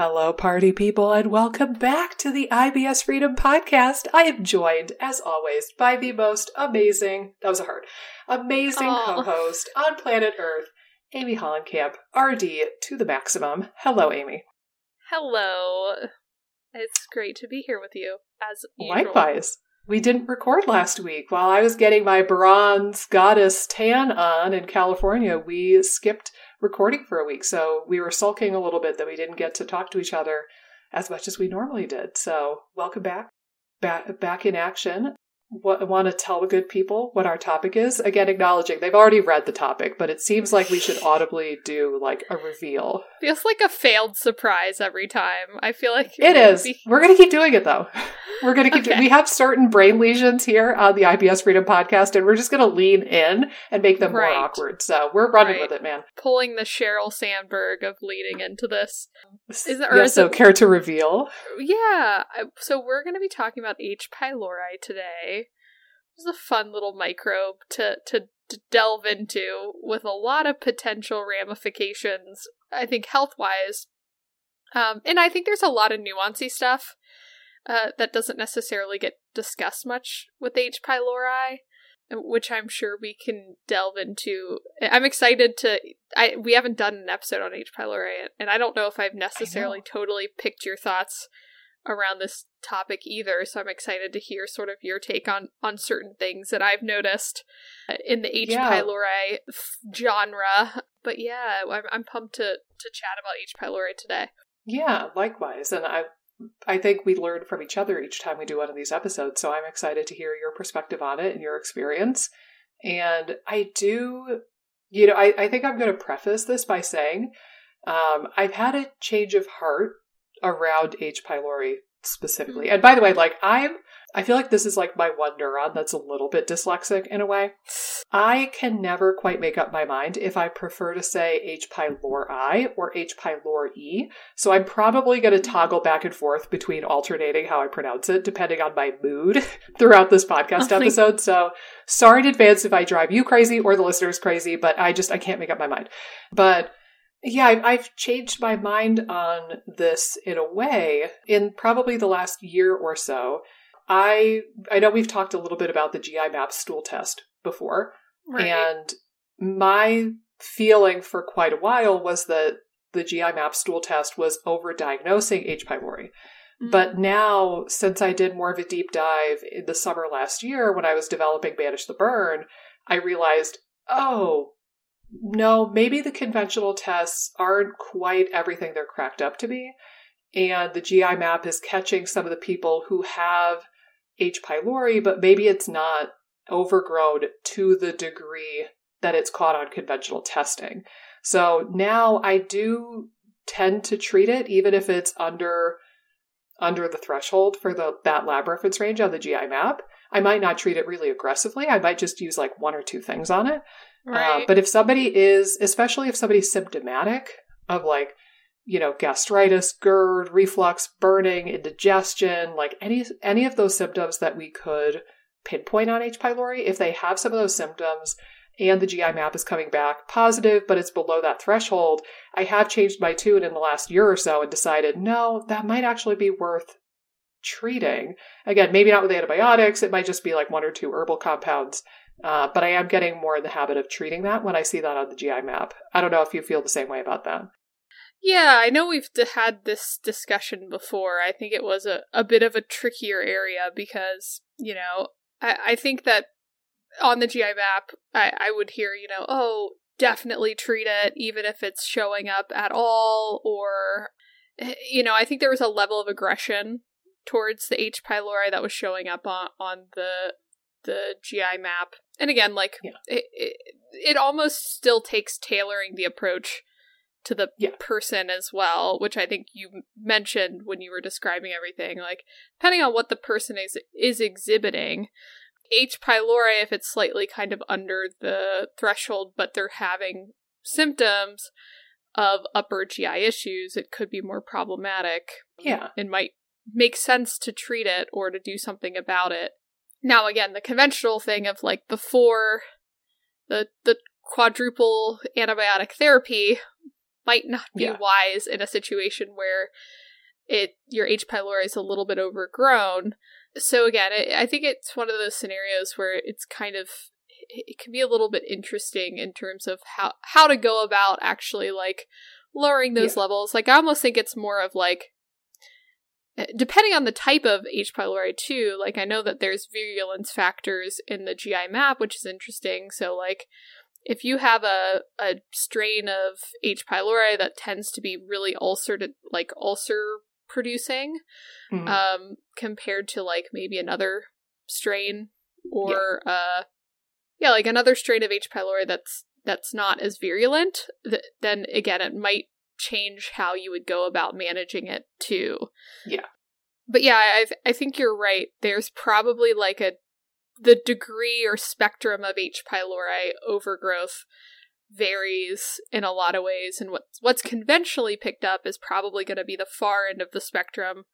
Hello, party people, and welcome back to the IBS Freedom Podcast. I am joined, as always, by the most amazing, that was a hard, amazing co host on planet Earth, Amy Hollenkamp, RD to the maximum. Hello, Amy. Hello. It's great to be here with you, as usual. Likewise. We didn't record last week. While I was getting my bronze goddess tan on in California, we skipped recording for a week. So we were sulking a little bit that we didn't get to talk to each other as much as we normally did. So welcome back, back, back in action what, want to tell the good people what our topic is. Again, acknowledging they've already read the topic, but it seems like we should audibly do like a reveal. Feels like a failed surprise every time. I feel like it is. Be- We're going to keep doing it though. We're going to keep. Okay. doing We have certain brain lesions here on the IBS Freedom Podcast, and we're just going to lean in and make them right. more awkward. So we're running right. with it, man. Pulling the Sheryl Sandberg of leading into this. Is it, yeah, is so it, care to reveal? Yeah. So we're going to be talking about H. pylori today is a fun little microbe to, to to delve into with a lot of potential ramifications. I think health wise, um, and I think there's a lot of nuancy stuff uh, that doesn't necessarily get discussed much with H. pylori, which I'm sure we can delve into. I'm excited to. I we haven't done an episode on H. pylori, and I don't know if I've necessarily totally picked your thoughts around this topic either so i'm excited to hear sort of your take on on certain things that i've noticed uh, in the h yeah. pylori genre but yeah I'm, I'm pumped to to chat about h pylori today yeah likewise and i I think we learn from each other each time we do one of these episodes. So I'm excited to hear your perspective on it and your experience. And I do, you know, I, I think I'm going to preface this by saying um, I've had a change of heart around H. pylori specifically. Mm-hmm. And by the way, like I'm I feel like this is like my one neuron that's a little bit dyslexic in a way. I can never quite make up my mind if I prefer to say H. pylori I or H. pylori. E. So I'm probably going to toggle back and forth between alternating how I pronounce it depending on my mood throughout this podcast oh episode. So sorry in advance if I drive you crazy or the listeners crazy, but I just I can't make up my mind. But yeah, I've changed my mind on this in a way in probably the last year or so. I I know we've talked a little bit about the GI map stool test before, right. and my feeling for quite a while was that the GI map stool test was overdiagnosing H. pylori. Mm-hmm. But now, since I did more of a deep dive in the summer last year when I was developing Banish the Burn, I realized, oh, no, maybe the conventional tests aren't quite everything they're cracked up to be. And the GI map is catching some of the people who have H. pylori, but maybe it's not overgrown to the degree that it's caught on conventional testing. So now I do tend to treat it, even if it's under under the threshold for the that lab reference range on the GI map. I might not treat it really aggressively. I might just use like one or two things on it. Uh, right. Uh, but if somebody is, especially if somebody's symptomatic of like, you know, gastritis, GERD, reflux, burning, indigestion, like any any of those symptoms that we could pinpoint on H. pylori, if they have some of those symptoms and the GI map is coming back positive, but it's below that threshold, I have changed my tune in the last year or so and decided, no, that might actually be worth treating. Again, maybe not with antibiotics, it might just be like one or two herbal compounds uh, but I am getting more in the habit of treating that when I see that on the GI map. I don't know if you feel the same way about that. Yeah, I know we've had this discussion before. I think it was a, a bit of a trickier area because, you know, I, I think that on the GI map, I, I would hear, you know, oh, definitely treat it, even if it's showing up at all, or, eh, you know, I think there was a level of aggression towards the H. pylori that was showing up on, on the the GI map. And again, like yeah. it, it, it almost still takes tailoring the approach to the yeah. person as well, which I think you mentioned when you were describing everything. Like depending on what the person is is exhibiting, H. pylori, if it's slightly kind of under the threshold, but they're having symptoms of upper GI issues, it could be more problematic. Yeah, it might make sense to treat it or to do something about it. Now again, the conventional thing of like before the the quadruple antibiotic therapy might not be Yeah. wise in a situation where it your H. pylori is a little bit overgrown. So again, it, I think it's one of those scenarios where it's kind of it can be a little bit interesting in terms of how how to go about actually like lowering those Yeah. levels. Like I almost think it's more of like depending on the type of H. pylori too. Like I know that there's virulence factors in the GI map, which is interesting. So like if you have a, a strain of H. pylori that tends to be really ulcer like ulcer producing, Mhm. um, compared to like maybe another strain or uh, yeah, like another strain of H. pylori that's that's not as virulent. Th- then again, it might change how you would go about managing it too. Yeah. But yeah, I I think you're right. There's probably like a the degree or spectrum of H. pylori overgrowth varies in a lot of ways and what's what's conventionally picked up is probably going to be the far end of the spectrum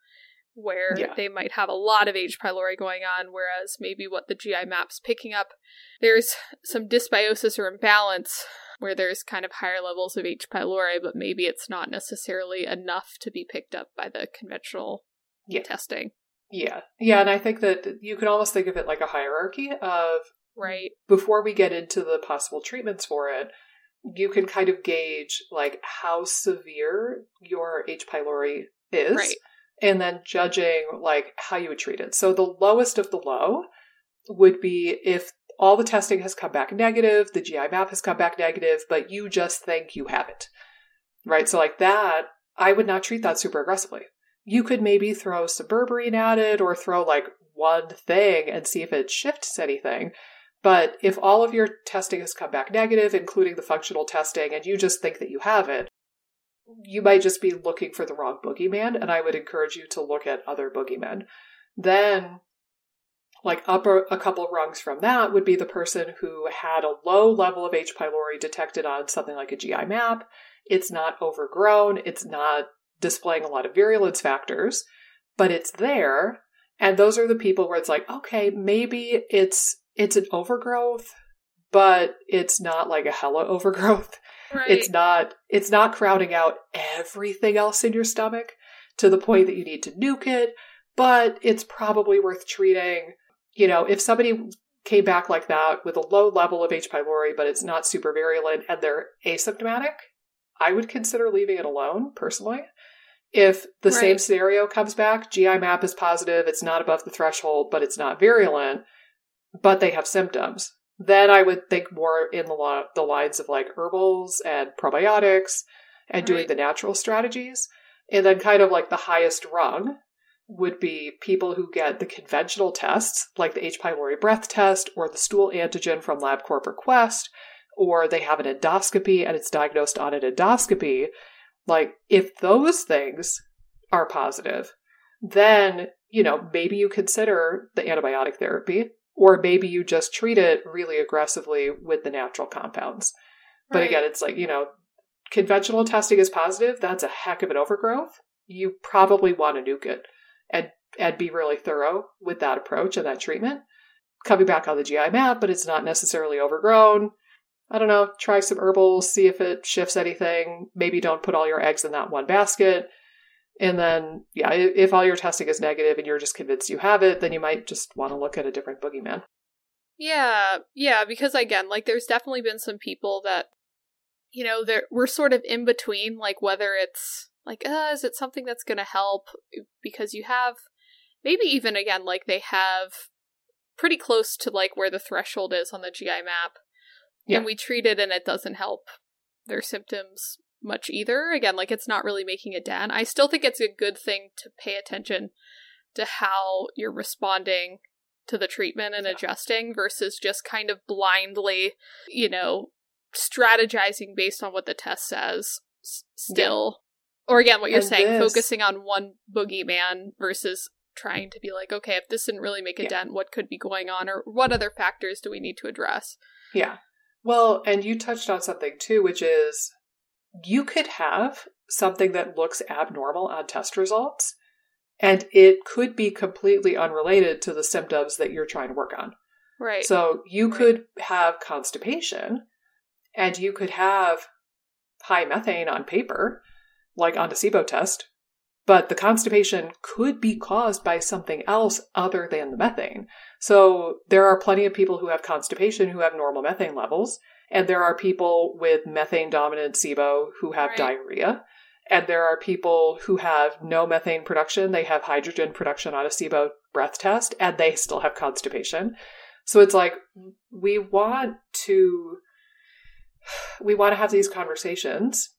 where Yeah. they might have a lot of H. pylori going on whereas maybe what the GI map's picking up there's some dysbiosis or imbalance where there's kind of higher levels of H. pylori but maybe it's not necessarily enough to be picked up by the conventional Yeah. testing Yeah. Yeah. And I think that you can almost think of it like a hierarchy of right before we get into the possible treatments for it, you can kind of gauge like how severe your H. pylori is. Right. And then judging like how you would treat it. So the lowest of the low would be if all the testing has come back negative, the GI map has come back negative, but you just think you have it. Right? So like that, I would not treat that super aggressively. You could maybe throw some at it or throw like one thing and see if it shifts anything. But if all of your testing has come back negative, including the functional testing, and you just think that you have it, you might just be looking for the wrong boogeyman, and I would encourage you to look at other boogeymen. Then, like up a, a couple rungs from that would be the person who had a low level of H. pylori detected on something like a GI map. It's not overgrown, it's not displaying a lot of virulence factors, but it's there. And those are the people where it's like, okay, maybe it's it's an overgrowth, but it's not like a hella overgrowth. right It's not it's not crowding out everything else in your stomach to the point that you need to nuke it, but it's probably worth treating. You know, if somebody came back like that with a low level of H. pylori, but it's not super virulent and they're asymptomatic, I would consider leaving it alone personally. If the same scenario comes back, GI map is positive, it's not above the threshold, but it's not virulent, but they have symptoms, then I would think more in the, lo- the lines of like herbals and probiotics and doing the natural strategies. And then, kind of like the highest rung would be people who get the conventional tests, like the H. pylori breath test or the stool antigen from LabCorp or Quest, or they have an endoscopy and it's diagnosed on an endoscopy. Like, if those things are positive, then, you know, maybe you consider the antibiotic therapy, or maybe you just treat it really aggressively with the natural compounds. But again, it's like, you know, conventional testing is positive. That's a heck of an overgrowth. You probably want to nuke it and, and be really thorough with that approach and that treatment. Coming back on the GI map, but it's not necessarily overgrown. I don't know, try some herbals, see if it shifts anything. Maybe don't put all your eggs in that one basket. And then, yeah, if all your testing is negative and you're just convinced you have it, then you might just want to look at a different boogeyman. Yeah, yeah, because again, like there's definitely been some people that you know, there we're sort of in between like whether it's like uh is it something that's going to help because you have maybe even again like they have pretty close to like where the threshold is on the GI map. Yeah. And we treat it and it doesn't help their symptoms much either. Again, like it's not really making a dent. I still think it's a good thing to pay attention to how you're responding to the treatment and Yeah. adjusting versus just kind of blindly, you know, strategizing based on what the test says s- still. Or again, what you're And saying, this- focusing on one boogeyman versus trying to be like, okay, if this didn't really make a Yeah. dent, what could be going on or what other factors do we need to address? Yeah. Well, and you touched on something too, which is you could have something that looks abnormal on test results, and it could be completely unrelated to the symptoms that you're trying to work on. Right. So you Right. could have constipation, and you could have high methane on paper, like on a SIBO test, but the constipation could be caused by something else other than the methane. So there are plenty of people who have constipation who have normal methane levels, and there are people with methane dominant SIBO who have right. diarrhea. And there are people who have no methane production, they have hydrogen production on a SIBO breath test, and they still have constipation. So it's like we want to we want to have these conversations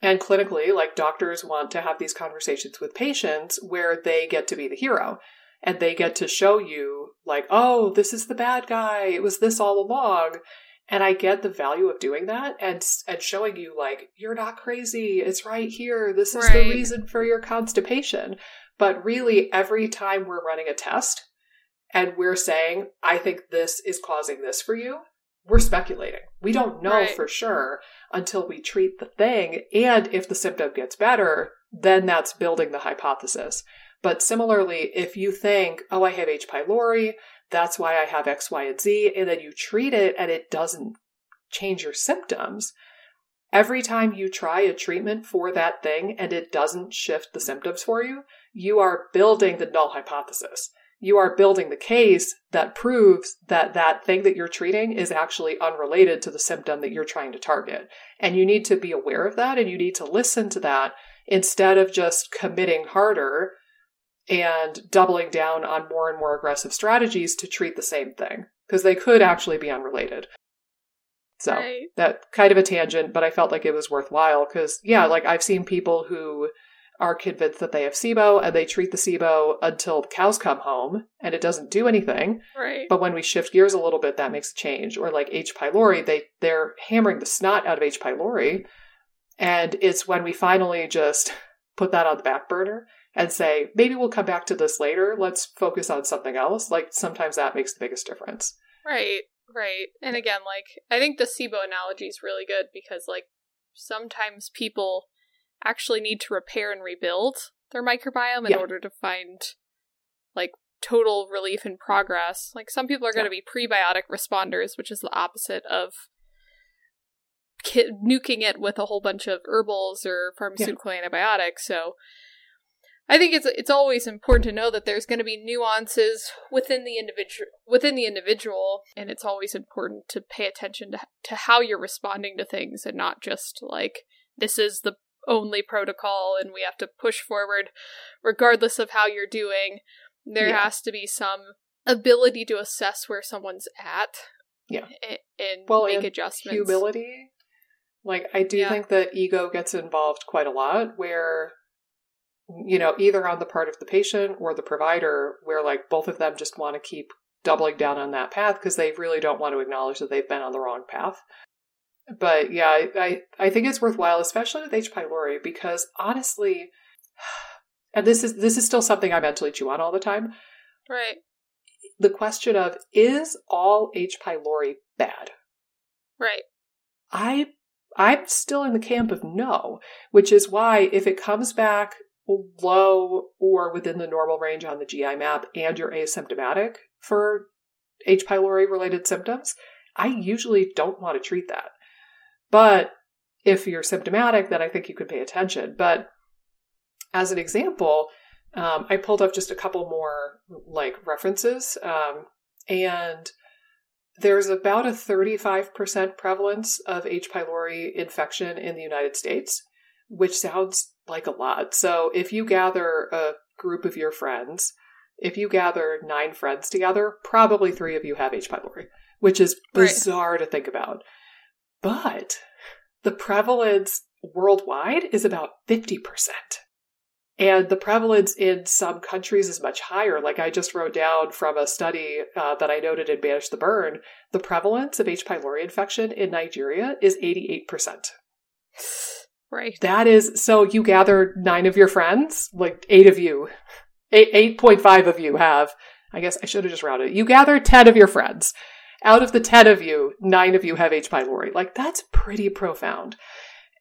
and clinically, like doctors want to have these conversations with patients where they get to be the hero and they get to show you, like, oh, this is the bad guy. It was this all along. And I get the value of doing that and and showing you like you're not crazy. It's right here. This is right. the reason for your constipation. But really every time we're running a test and we're saying I think this is causing this for you, we're speculating. We don't know right. for sure until we treat the thing. And if the symptom gets better, then that's building the hypothesis. But similarly, if you think, oh, I have H. pylori, that's why I have X, Y, and Z, and then you treat it and it doesn't change your symptoms, every time you try a treatment for that thing and it doesn't shift the symptoms for you, you are building the null hypothesis you are building the case that proves that that thing that you're treating is actually unrelated to the symptom that you're trying to target. And you need to be aware of that and you need to listen to that instead of just committing harder and doubling down on more and more aggressive strategies to treat the same thing because they could actually be unrelated. So right. that kind of a tangent, but I felt like it was worthwhile because, yeah, like I've seen people who are convinced that they have SIBO and they treat the SIBO until the cows come home and it doesn't do anything. Right. But when we shift gears a little bit, that makes a change. Or like H. pylori, they they're hammering the snot out of H. pylori. And it's when we finally just put that on the back burner and say, maybe we'll come back to this later. Let's focus on something else. Like sometimes that makes the biggest difference. Right, right. And again, like I think the SIBO analogy is really good because like sometimes people actually need to repair and rebuild their microbiome in yeah. order to find like total relief and progress. Like some people are going to be prebiotic responders, which is the opposite of ki- nuking it with a whole bunch of herbals or pharmaceutical yeah. antibiotics. So I think it's it's always important to know that there's going to be nuances within the individual within the individual, and it's always important to pay attention to to how you're responding to things and not just like this is the only protocol and we have to push forward regardless of how you're doing. There yeah. has to be some ability to assess where someone's at. Yeah. And, well, make and adjustments. Humility. Like I do yeah. think that ego gets involved quite a lot where you know, either on the part of the patient or the provider where like both of them just want to keep doubling down on that path because they really don't want to acknowledge that they've been on the wrong path. But yeah, I, I, I think it's worthwhile, especially with H. pylori, because honestly, and this is this is still something I mentally chew on all the time. Right. The question of is all H. pylori bad? Right. I I'm still in the camp of no, which is why if it comes back low or within the normal range on the GI map and you're asymptomatic for H. pylori related symptoms, I usually don't want to treat that. But if you're symptomatic, then I think you could pay attention. But as an example, um, I pulled up just a couple more like references, um, and there's about a 35% prevalence of H. pylori infection in the United States, which sounds like a lot. So if you gather a group of your friends, if you gather nine friends together, probably three of you have H. pylori, which is bizarre right. to think about. But the prevalence worldwide is about 50%. And the prevalence in some countries is much higher. Like I just wrote down from a study uh, that I noted in Banish the Burn, the prevalence of H. pylori infection in Nigeria is 88%. Right. That is, so you gather nine of your friends, like eight of you, eight, 8.5 of you have, I guess I should have just rounded it. You gather 10 of your friends out of the 10 of you, nine of you have H. pylori. Like, that's pretty profound.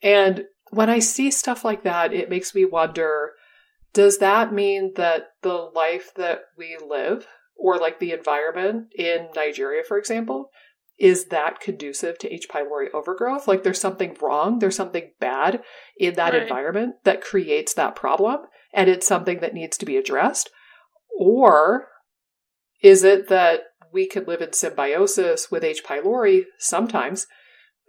And when I see stuff like that, it makes me wonder does that mean that the life that we live, or like the environment in Nigeria, for example, is that conducive to H. pylori overgrowth? Like there's something wrong, there's something bad in that Right. environment that creates that problem, and it's something that needs to be addressed? Or is it that we can live in symbiosis with H. pylori sometimes?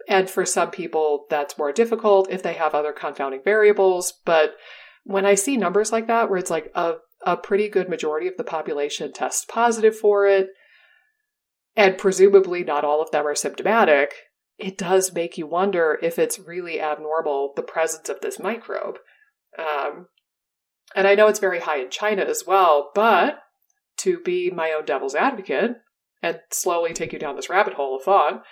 And for some people, that's more difficult if they have other confounding variables. But when I see numbers like that, where it's like a, a pretty good majority of the population tests positive for it, and presumably not all of them are symptomatic, it does make you wonder if it's really abnormal, the presence of this microbe. Um, and I know it's very high in China as well, but to be my own devil's advocate and slowly take you down this rabbit hole of thought,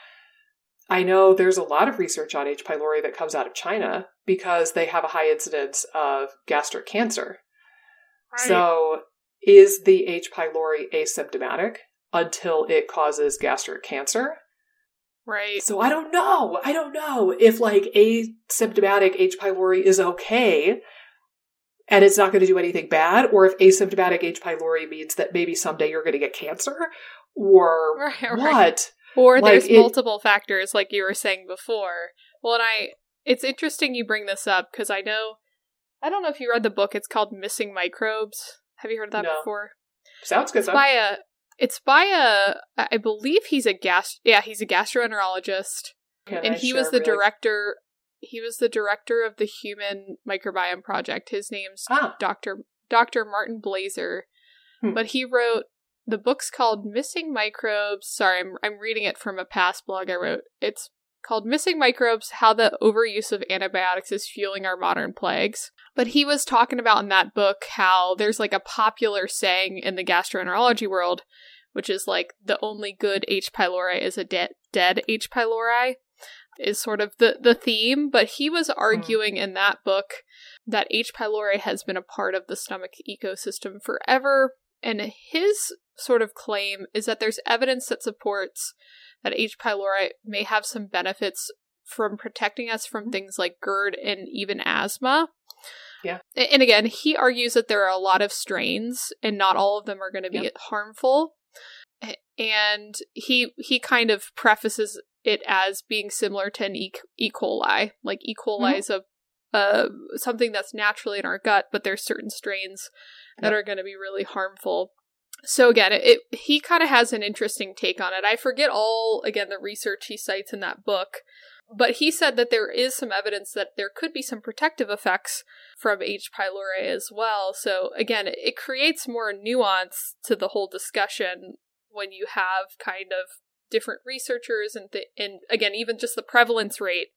I know there's a lot of research on H. pylori that comes out of China because they have a high incidence of gastric cancer. Right. So, is the H. pylori asymptomatic until it causes gastric cancer? right. So, I don't know. I don't know if like asymptomatic H. pylori is okay and it's not going to do anything bad, or if asymptomatic H. pylori means that maybe someday you're going to get cancer, or Right, right. what? Or Like, there's it- multiple factors, like you were saying before. Well, and I, it's interesting you bring this up because I know, I don't know if you read the book. It's called Missing Microbes. Have you heard that No. before? Sounds good. It's by a, it's by a, I believe he's a gas, yeah, he's a gastroenterologist, Can and I he share was the really- director. He was the director of the Human Microbiome Project. His name's Ah, Dr. Dr. Martin Blaser. Hmm. But he wrote the book's called Missing Microbes. Sorry, I'm I'm reading it from a past blog I wrote. It's called Missing Microbes: How the Overuse of Antibiotics is Fueling Our Modern Plagues. But he was talking about in that book how there's like a popular saying in the gastroenterology world, which is like the only good H. pylori is a de- dead H. pylori is sort of the the theme, but he was hmm. arguing in that book that H. pylori has been a part of the stomach ecosystem forever, and his sort of claim is that there's evidence that supports that H. pylori may have some benefits from protecting us from things like GERD and even asthma. Yeah. And again, he argues that there are a lot of strains and not all of them are going to be Yep. harmful. And he he kind of prefaces it as being similar to an E. e. coli. Like E. coli Mhm. is a uh, something that's naturally in our gut, but there's certain strains that Yep. are going to be really harmful. So again, it, it he kind of has an interesting take on it. I forget all again the research he cites in that book, but he said that there is some evidence that there could be some protective effects from H. pylori as well. So again, it, it creates more nuance to the whole discussion when you have kind of different researchers and th- and again even just the prevalence rate.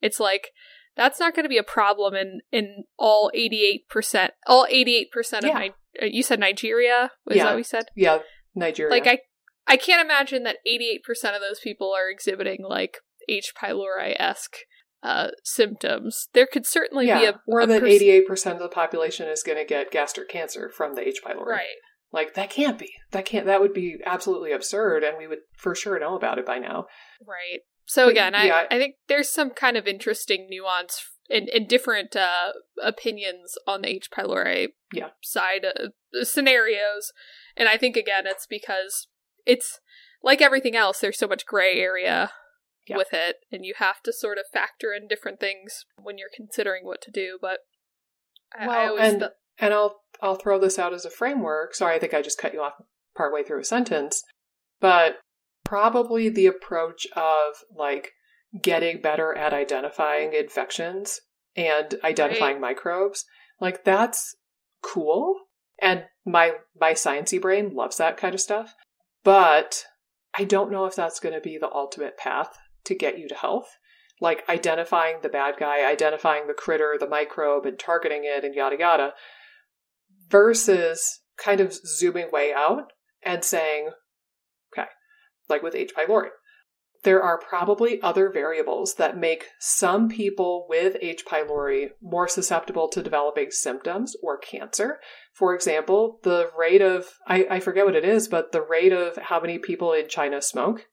It's like that's not going to be a problem in in all 88% all 88% of Yeah. Ni- uh, you said Nigeria was Yeah. that what we said yeah, Nigeria. like I I can't imagine that 88% of those people are exhibiting like H pylori esque uh, symptoms. There could certainly yeah, be a or a that eighty-eight percent of the population is going to get gastric cancer from the H. pylori. right. Like that can't be. That can't. That would be absolutely absurd, and we would for sure know about it by now. Right. So again, I, yeah. I think there's some kind of interesting nuance and, and different uh, opinions on the H. pylori Yeah. side uh, scenarios, and I think again it's because it's like everything else. There's so much gray area Yeah. with it, and you have to sort of factor in different things when you're considering what to do. But I, I Well, always and th- and I'll I'll throw this out as a framework. Sorry, I think I just cut you off partway through a sentence, but probably the approach of like getting better at identifying infections and identifying microbes, like that's cool, and my my sciencey brain loves that kind of stuff. But I don't know if that's going to be the ultimate path to get you to health like identifying the bad guy, identifying the critter, the microbe, and targeting it, and yada yada, versus kind of zooming way out and saying, like with H. pylori, there are probably other variables that make some people with H. pylori more susceptible to developing symptoms or cancer. For example, the rate of, I, I forget what it is, but the rate of how many people in China smoke,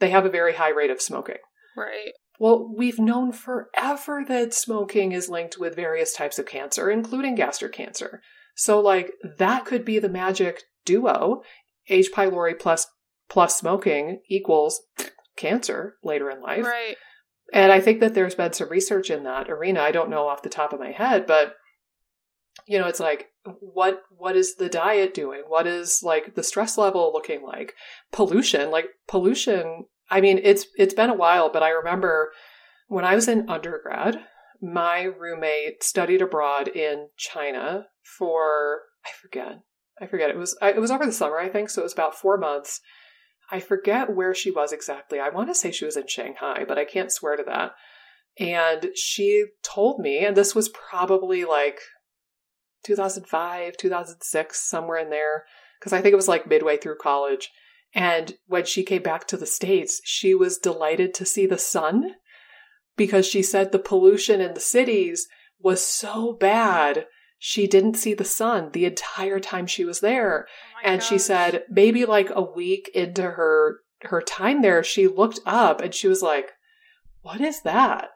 they have a very high rate of smoking. right. Well, we've known forever that smoking is linked with various types of cancer, including gastric cancer. So, like, that could be the magic duo. H. pylori plus plus smoking equals cancer later in life. Right. And I think that there's been some research in that arena. I don't know off the top of my head, but you know, it's like what what is the diet doing? What is like the stress level looking like? Pollution, like pollution. I mean, it's it's been a while, but I remember when I was in undergrad, my roommate studied abroad in China for I forget. I forget. It was it was over the summer, I think, so it was about 4 months. I forget where she was exactly. I want to say she was in Shanghai, but I can't swear to that. And she told me, and this was probably like 2005, 2006, somewhere in there, because I think it was like midway through college. And when she came back to the States, she was delighted to see the sun because she said the pollution in the cities was so bad. She didn't see the sun the entire time she was there. Oh and gosh. she said maybe like a week into her her time there, she looked up and she was like, "What is that?"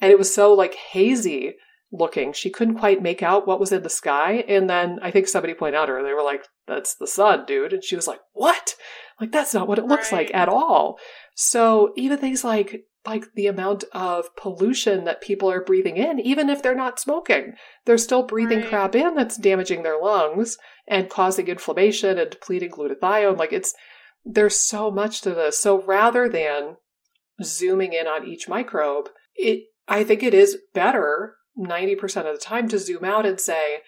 And it was so like hazy looking. She couldn't quite make out what was in the sky. And then I think somebody pointed out her, they were like, that's the sun, dude. And she was like, what? Like, that's not what it looks like at all. So even things like, like the amount of pollution that people are breathing in, even if they're not smoking, they're still breathing Right. crap in that's damaging their lungs and causing inflammation and depleting glutathione. Like it's, there's so much to this. So rather than zooming in on each microbe, it, I think it is better 90% of the time to zoom out and say,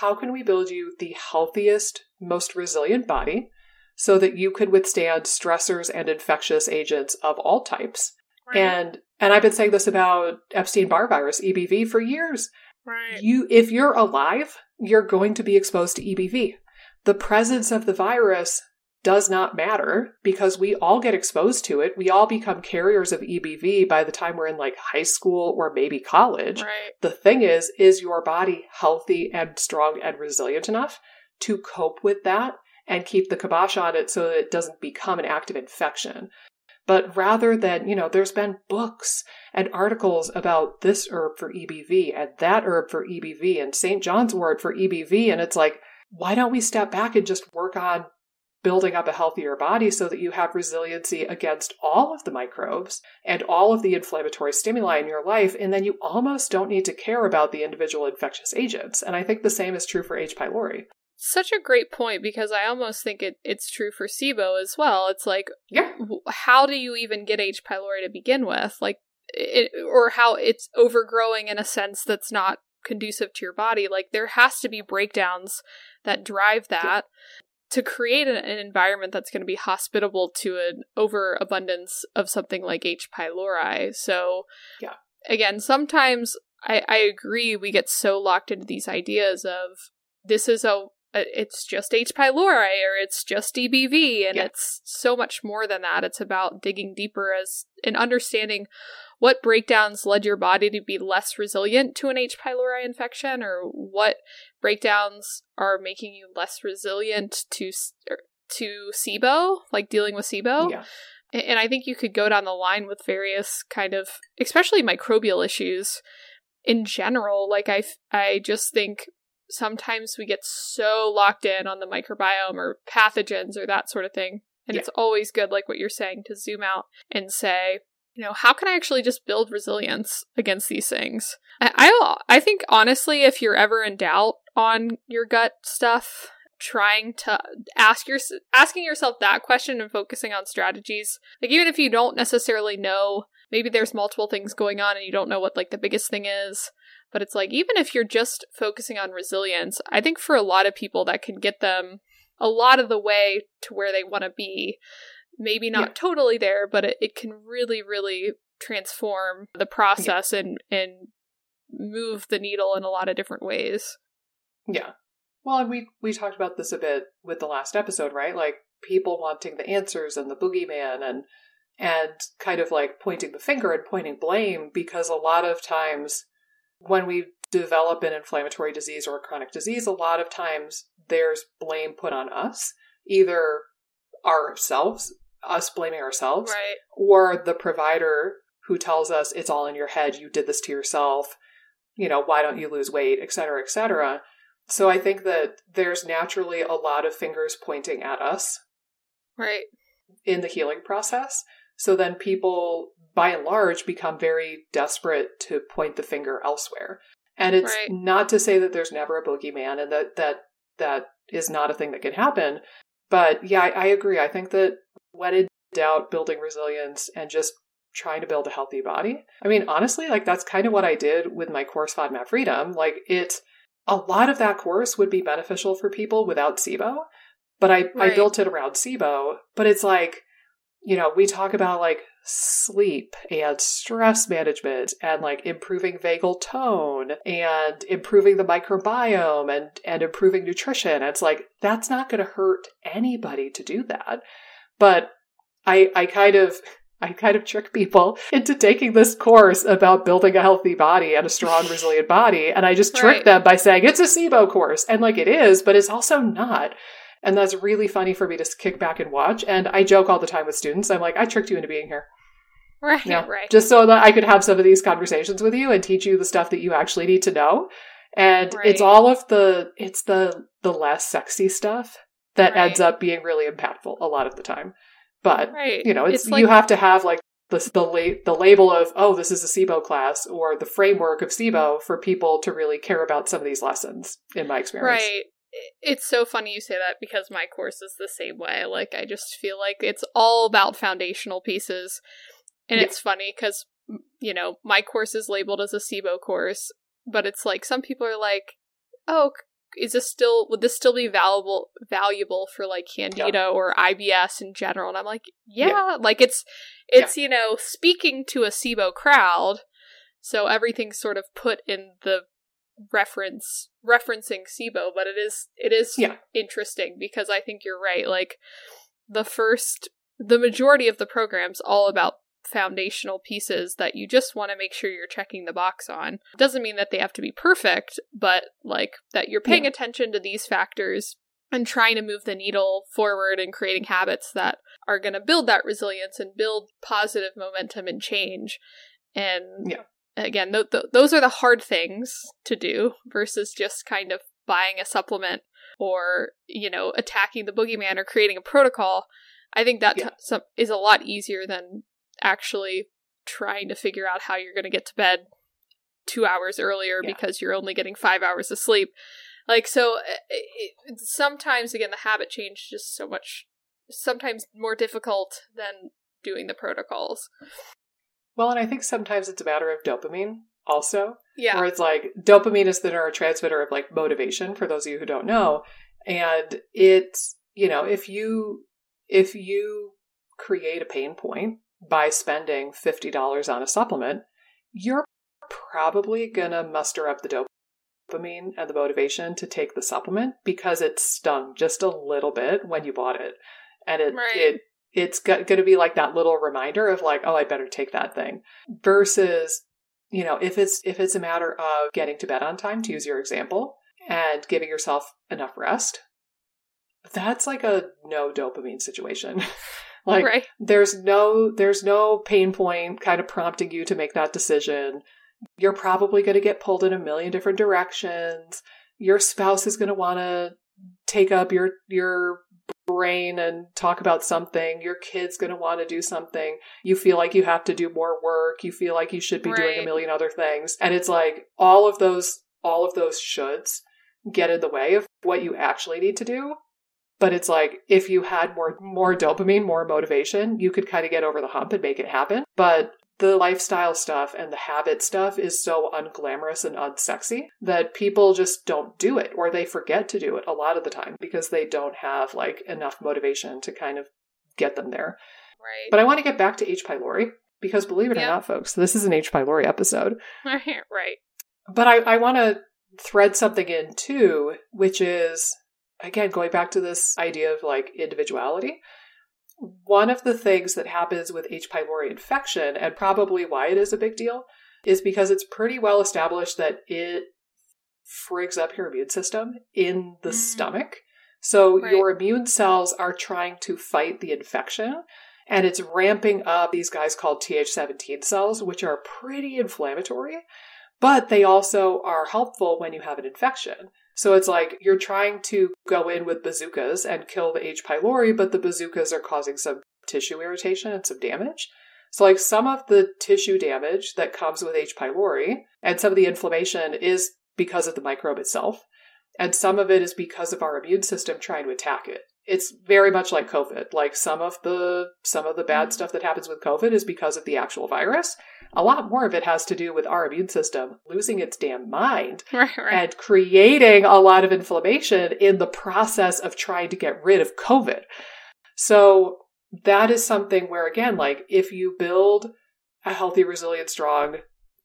how can we build you the healthiest, most resilient body so that you could withstand stressors and infectious agents of all types? Right. And and I've been saying this about Epstein-Barr virus, EBV, for years. right. You if you're alive, you're going to be exposed to EBV. The presence of the virus does not matter because we all get exposed to it. We all become carriers of EBV by the time we're in like high school or maybe college. Right. The thing is, is your body healthy and strong and resilient enough to cope with that and keep the kibosh on it so that it doesn't become an active infection? But rather than, you know, there's been books and articles about this herb for EBV and that herb for EBV and St. John's wort for EBV. And it's like, why don't we step back and just work on building up a healthier body so that you have resiliency against all of the microbes and all of the inflammatory stimuli in your life? And then you almost don't need to care about the individual infectious agents. And I think the same is true for H. pylori. Such a great point because I almost think it, it's true for SIBO as well. It's like, Yeah. w- how do you even get H. pylori to begin with? Like, it, or how it's overgrowing in a sense that's not conducive to your body. Like, there has to be breakdowns that drive that to create an, an environment that's going to be hospitable to an overabundance of something like H. pylori. So, Yeah. again, sometimes I, I agree we get so locked into these ideas of this is a it's just H. pylori or it's just EBV, and Yeah. it's so much more than that. It's about digging deeper as and understanding what breakdowns led your body to be less resilient to an H. pylori infection, or what breakdowns are making you less resilient to er, to SIBO, like dealing with SIBO. Yeah. And I think you could go down the line with various kind of, especially microbial issues in general. Like I, I just think sometimes we get so locked in on the microbiome or pathogens or that sort of thing. And Yeah. it's always good, like what you're saying, to zoom out and say, you know, how can I actually just build resilience against these things? I, I, I think honestly, if you're ever in doubt on your gut stuff, trying to ask your asking yourself that question and focusing on strategies, like even if you don't necessarily know, maybe there's multiple things going on and you don't know what like the biggest thing is. But it's like, even if you're just focusing on resilience, I think for a lot of people that can get them a lot of the way to where they want to be. Maybe not Yeah. totally there, but it, it can really, really transform the process and, and move the needle in a lot of different ways. Yeah. Well, and we we talked about this a bit with the last episode, right? Like people wanting the answers and the boogeyman and and kind of like pointing the finger and pointing blame because a lot of times when we develop an inflammatory disease or a chronic disease, a lot of times there's blame put on us, either ourselves, us blaming ourselves, Right. or the provider who tells us it's all in your head, you did this to yourself, you know, why don't you lose weight, et cetera, et cetera. So I think that there's naturally a lot of fingers pointing at us Right. in the healing process. So then people, by and large, become very desperate to point the finger elsewhere. And it's Right. not to say that there's never a boogeyman and that that that is not a thing that can happen. But yeah, I, I agree. I think that when in doubt, building resilience and just trying to build a healthy body. I mean, honestly, like that's kind of what I did with my course FODMAP Freedom. Like it, a lot of that course would be beneficial for people without SIBO, but I, I built it around SIBO. But it's like, you know, we talk about like sleep and stress management and like improving vagal tone and improving the microbiome and and improving nutrition. It's like that's not going to hurt anybody to do that. But I I kind of I kind of trick people into taking this course about building a healthy body and a strong, resilient body. And I just trick Right. them by saying it's a SIBO course. And like it is, but it's also not. And that's really funny for me to kick back and watch. And I joke all the time with students. I'm like, I tricked you into being here. Right, Yeah. right. Just so that I could have some of these conversations with you and teach you the stuff that you actually need to know. And it's all of the it's the the less sexy stuff that Right. ends up being really impactful a lot of the time. But right. you know, it's, It's like- you have to have like the the, la- the label of oh this is a SIBO class or the framework of SIBO for people to really care about some of these lessons. In my experience, Right. It's so funny you say that because my course is the same way. Like, I just feel like it's all about foundational pieces. And Yeah. it's funny because, you know, my course is labeled as a SIBO course, but it's like some people are like, oh, is this still, would this still be valuable, valuable for like Candida or IBS in general? And I'm like, yeah, Yeah. like it's, it's, you know, speaking to a SIBO crowd. So everything's sort of put in the reference referencing SIBO, but it is it is Yeah. interesting because I think you're right. Like the first the majority of the program's all about foundational pieces that you just want to make sure you're checking the box on. Doesn't mean that they have to be perfect, but like that you're paying Yeah. attention to these factors and trying to move the needle forward and creating habits that are going to build that resilience and build positive momentum and change. And Yeah. Again, th- th- those are the hard things to do versus just kind of buying a supplement or, you know, attacking the boogeyman or creating a protocol. I think that Yeah. t- is a lot easier than actually trying to figure out how you're going to get to bed two hours earlier Yeah. because you're only getting five hours of sleep. Like, so uh, it, it, sometimes, again, the habit change is just so much, sometimes more difficult than doing the protocols. Well, and I think sometimes it's a matter of dopamine also. Yeah. where it's like dopamine is the neurotransmitter of like motivation for those of you who don't know and it's you know if you if you create a pain point by spending $50 on a supplement you're probably gonna muster up the dopamine and the motivation to take the supplement because it stung just a little bit when you bought it and it Right. it it's going to be like that little reminder of like oh i better take that thing. Versus you know if it's if it's a matter of getting to bed on time to use your example and giving yourself enough rest that's like a no dopamine situation. Like right. there's no there's no pain point kind of prompting you to make that decision. You're probably going to get pulled in a million different directions. Your spouse is going to want to take up your your brain and talk about something your kid's going to want to do something you feel like you have to do more work you feel like you should be doing a million other things and it's like all of those all of those shoulds get in the way of what you actually need to do but it's like if you had more more dopamine more motivation you could kind of get over the hump and make it happen but the lifestyle stuff and the habit stuff is so unglamorous and unsexy that people just don't do it or they forget to do it a lot of the time because they don't have like enough motivation to kind of get them there Right. but i want to get back to h pylori because believe it Yeah. or not folks this is an h pylori episode right. but I, I want to thread something in too, which is, again, going back to this idea of like individuality. One of the things that happens with H. pylori infection, and probably why it is a big deal, is because it's pretty well established that it frigs up your immune system in the Mm. stomach. So Right. your immune cells are trying to fight the infection and it's ramping up these guys called Th17 cells, which are pretty inflammatory, but they also are helpful when you have an infection. So it's like you're trying to go in with bazookas and kill the H. pylori, but the bazookas are causing some tissue irritation and some damage. So, like some of the tissue damage that comes with H. pylori and some of the inflammation is because of the microbe itself, and some of it is because of our immune system trying to attack it it's very much like covid. Like some of the some of the bad mm. stuff that happens with covid is because of the actual virus. A lot more of it has to do with our immune system losing its damn mind right, right. and creating a lot of inflammation in the process of trying to get rid of covid. So that is something where again like if you build a healthy resilient strong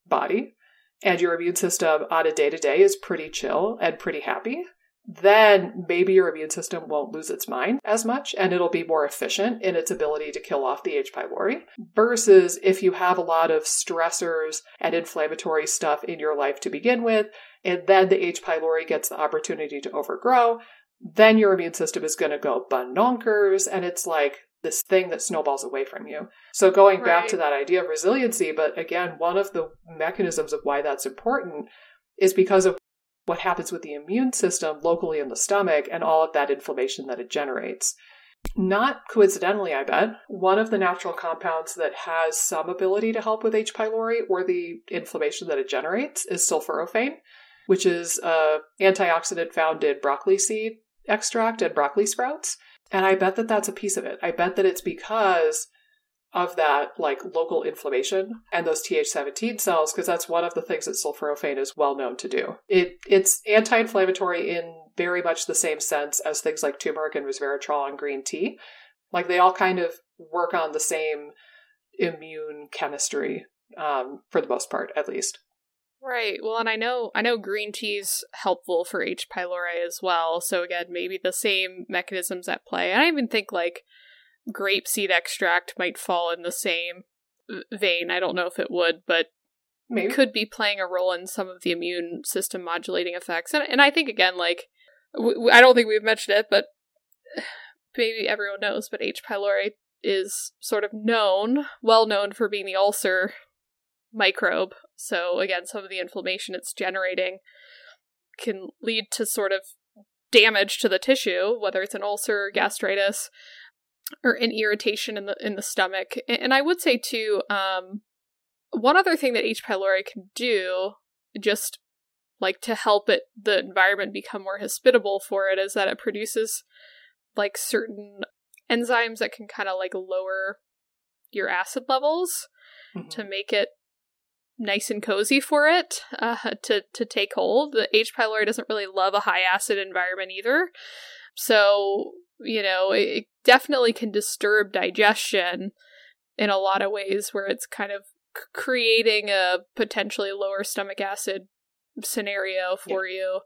body and your immune system on a day to day is pretty chill and pretty happy then maybe your immune system won't lose its mind as much and it'll be more efficient in its ability to kill off the H. pylori. Versus if you have a lot of stressors and inflammatory stuff in your life to begin with, and then the H. pylori gets the opportunity to overgrow, then your immune system is going to go bonkers and it's like this thing that snowballs away from you. So going right. back to that idea of resiliency, but again, one of the mechanisms of why that's important is because of what happens with the immune system locally in the stomach and all of that inflammation that it generates. Not coincidentally, I bet, one of the natural compounds that has some ability to help with H. pylori or the inflammation that it generates is sulforaphane, which is an antioxidant found in broccoli seed extract and broccoli sprouts. And I bet that that's a piece of it. I bet that it's because of that like local inflammation and those Th17 cells because that's one of the things that sulforaphane is well known to do. It it's anti-inflammatory in very much the same sense as things like turmeric and resveratrol and green tea. Like they all kind of work on the same immune chemistry um, for the most part, at least. Right. Well, and I know I know green tea's helpful for H. pylori as well. So again, maybe the same mechanisms at play. And I even think like grapeseed extract might fall in the same vein. I don't know if it would, but Maybe. could be playing a role in some of the immune system modulating effects. And, and I think, again, like, w- I don't think we've mentioned it, but maybe everyone knows, but H. pylori is sort of known, well known for being the ulcer microbe. So, again, some of the inflammation it's generating can lead to sort of damage to the tissue, whether it's an ulcer, or gastritis, or an irritation in the in the stomach. And I would say too, um, one other thing that H. pylori can do, just like to help it the environment become more hospitable for it, is that it produces like certain enzymes that can kind of like lower your acid levels mm-hmm. to make it nice and cozy for it uh, to to take hold. The H. pylori doesn't really love a high acid environment either. So you know, it definitely can disturb digestion in a lot of ways where it's kind of creating a potentially lower stomach acid scenario for yeah. you.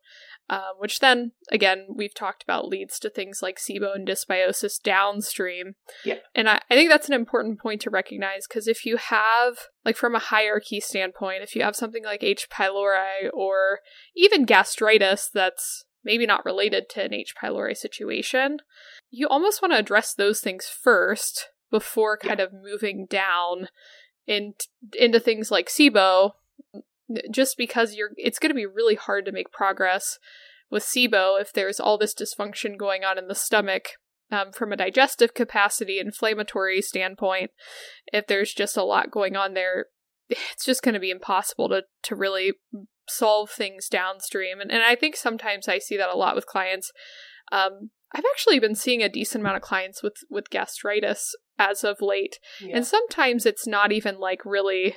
Um, which then, again, we've talked about leads to things like SIBO and dysbiosis downstream. Yeah. And I, I think that's an important point to recognize because if you have, like, from a hierarchy standpoint, if you have something like H. pylori or even gastritis that's maybe not related to an H. pylori situation, you almost want to address those things first before kind yeah. of moving down in, into things like SIBO, just because you're it's going to be really hard to make progress with SIBO if there's all this dysfunction going on in the stomach um, from a digestive capacity, inflammatory standpoint. If there's just a lot going on there, it's just going to be impossible to to really solve things downstream. And, and I think sometimes I see that a lot with clients. Um, I've actually been seeing a decent amount of clients with with gastritis as of late, yeah. and sometimes it's not even like really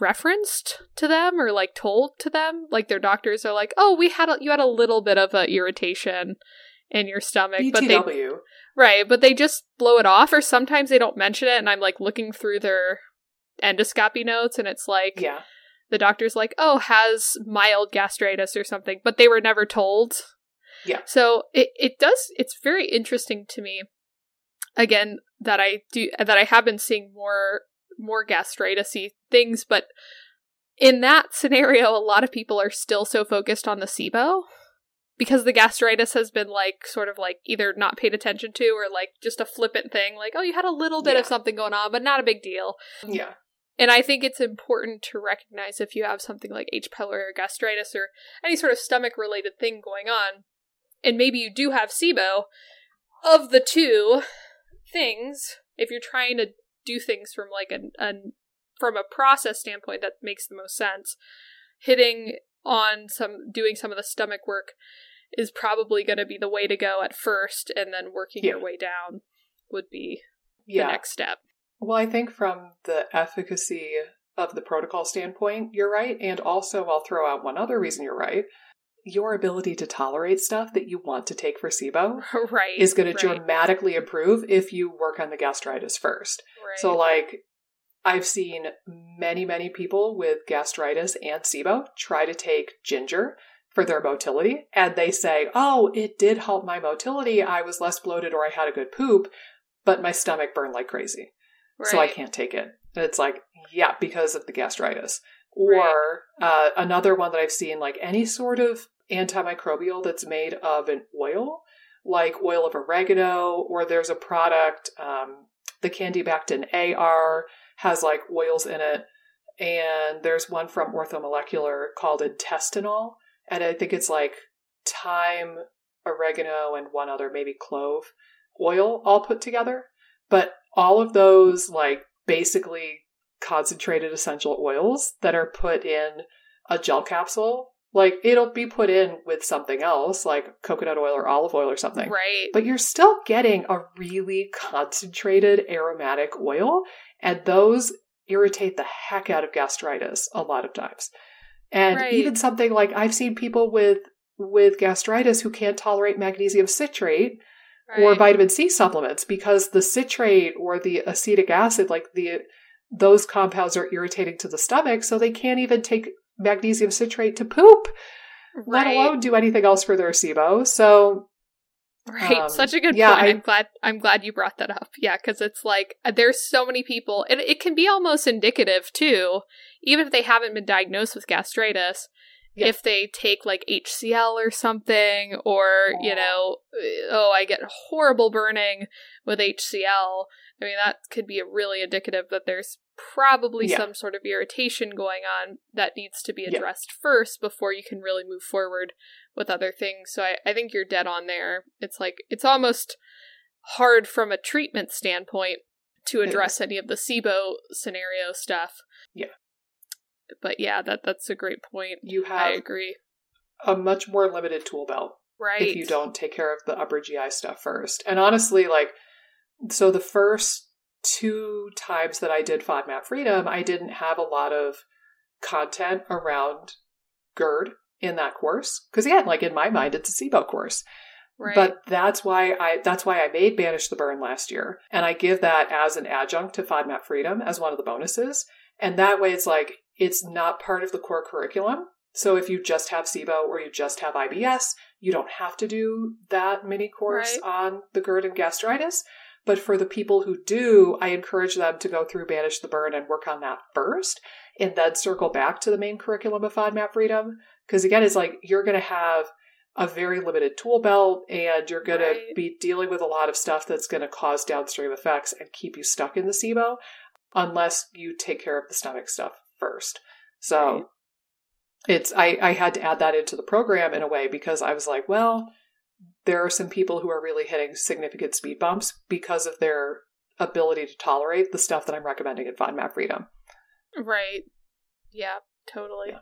referenced to them or like told to them. Like their doctors are like, "Oh, we had a, you had a little bit of a irritation in your stomach, BTW. but they right, but they just blow it off, or sometimes they don't mention it, and I'm like looking through their endoscopy notes, and it's like, yeah the doctor's like, oh, has mild gastritis or something, but they were never told. Yeah. So it, it does, it's very interesting to me, again, that I do, that I have been seeing more, more gastritis things, but in that scenario, a lot of people are still so focused on the SIBO because the gastritis has been like sort of like either not paid attention to or like just a flippant thing like oh you had a little bit yeah. of something going on but not a big deal yeah and I think it's important to recognize if you have something like H. pylori or gastritis or any sort of stomach related thing going on, and maybe you do have SIBO, of the two, things, if you're trying to do things from like a, a from a process standpoint that makes the most sense, hitting on some doing some of the stomach work is probably going to be the way to go at first and then working Yeah. your way down would be Yeah. the next step. Well, I think from the efficacy of the protocol standpoint, you're right. And also, I'll throw out one other reason you're right. Your ability to tolerate stuff that you want to take for SIBO right. is going to dramatically improve if you work on the gastritis first. right. So, like, I've seen many, many people with gastritis and SIBO try to take ginger for their motility, and they say, Oh, it did help my motility. I was less bloated or I had a good poop, but my stomach burned like crazy. So I can't take it. And it's like, yeah, because of the gastritis. Right. Or uh, another one that I've seen, like any sort of antimicrobial that's made of an oil, like oil of oregano, or there's a product, um, the Candibactin AR has like oils in it. And there's one from Orthomolecular called intestinal. And I think it's like thyme, oregano, and one other, maybe clove oil all put together. But all of those, like basically concentrated essential oils that are put in a gel capsule, like it'll be put in with something else, like coconut oil or olive oil or something. Right. But you're still getting a really concentrated aromatic oil, and those irritate the heck out of gastritis a lot of times. And Right. even something like I've seen people with with gastritis who can't tolerate magnesium citrate or vitamin C supplements because the citrate or the acetic acid, like the those compounds are irritating to the stomach, so they can't even take magnesium citrate to poop, let alone do anything else for their SIBO. So Right, Um, such a good yeah, point. I- I'm glad. I'm glad you brought that up. Yeah, because it's like uh, there's so many people, and it can be almost indicative too, even if they haven't been diagnosed with gastritis. Yeah. If they take like HCl or something, or you Oh. know, uh, oh, I get horrible burning with HCl. I mean, that could be a really indicative that there's probably Yeah. some sort of irritation going on that needs to be Yeah. addressed first before you can really move forward with other things. So I, I think you're dead on there. It's like it's almost hard from a treatment standpoint to address any of the SIBO scenario stuff. Yeah. But yeah, that that's a great point. you I have agree. a much more limited tool belt Right. if you don't take care of the upper GI stuff first. And honestly, like, so the first two times that I did FODMAP Freedom, I didn't have a lot of content around GERD in that course. Because again, like in my mind, it's a SIBO course. right. But that's why I that's why I made Banish the Burn last year. And I give that as an adjunct to FODMAP Freedom as one of the bonuses. And that way it's like it's not part of the core curriculum. So if you just have SIBO or you just have IBS, you don't have to do that mini course on the GERD and gastritis. But for the people who do, I encourage them to go through Banish the Burn and work on that first and then circle back to the main curriculum of FODMAP Freedom. Because again, it's like you're going to have a very limited tool belt and you're going Right. to be dealing with a lot of stuff that's going to cause downstream effects and keep you stuck in the SIBO unless you take care of the stomach stuff first. So Right. it's I, I had to add that into the program in a way because I was like, well, there are some people who are really hitting significant speed bumps because of their ability to tolerate the stuff that I'm recommending in FODMAP Freedom. right. Yeah, totally.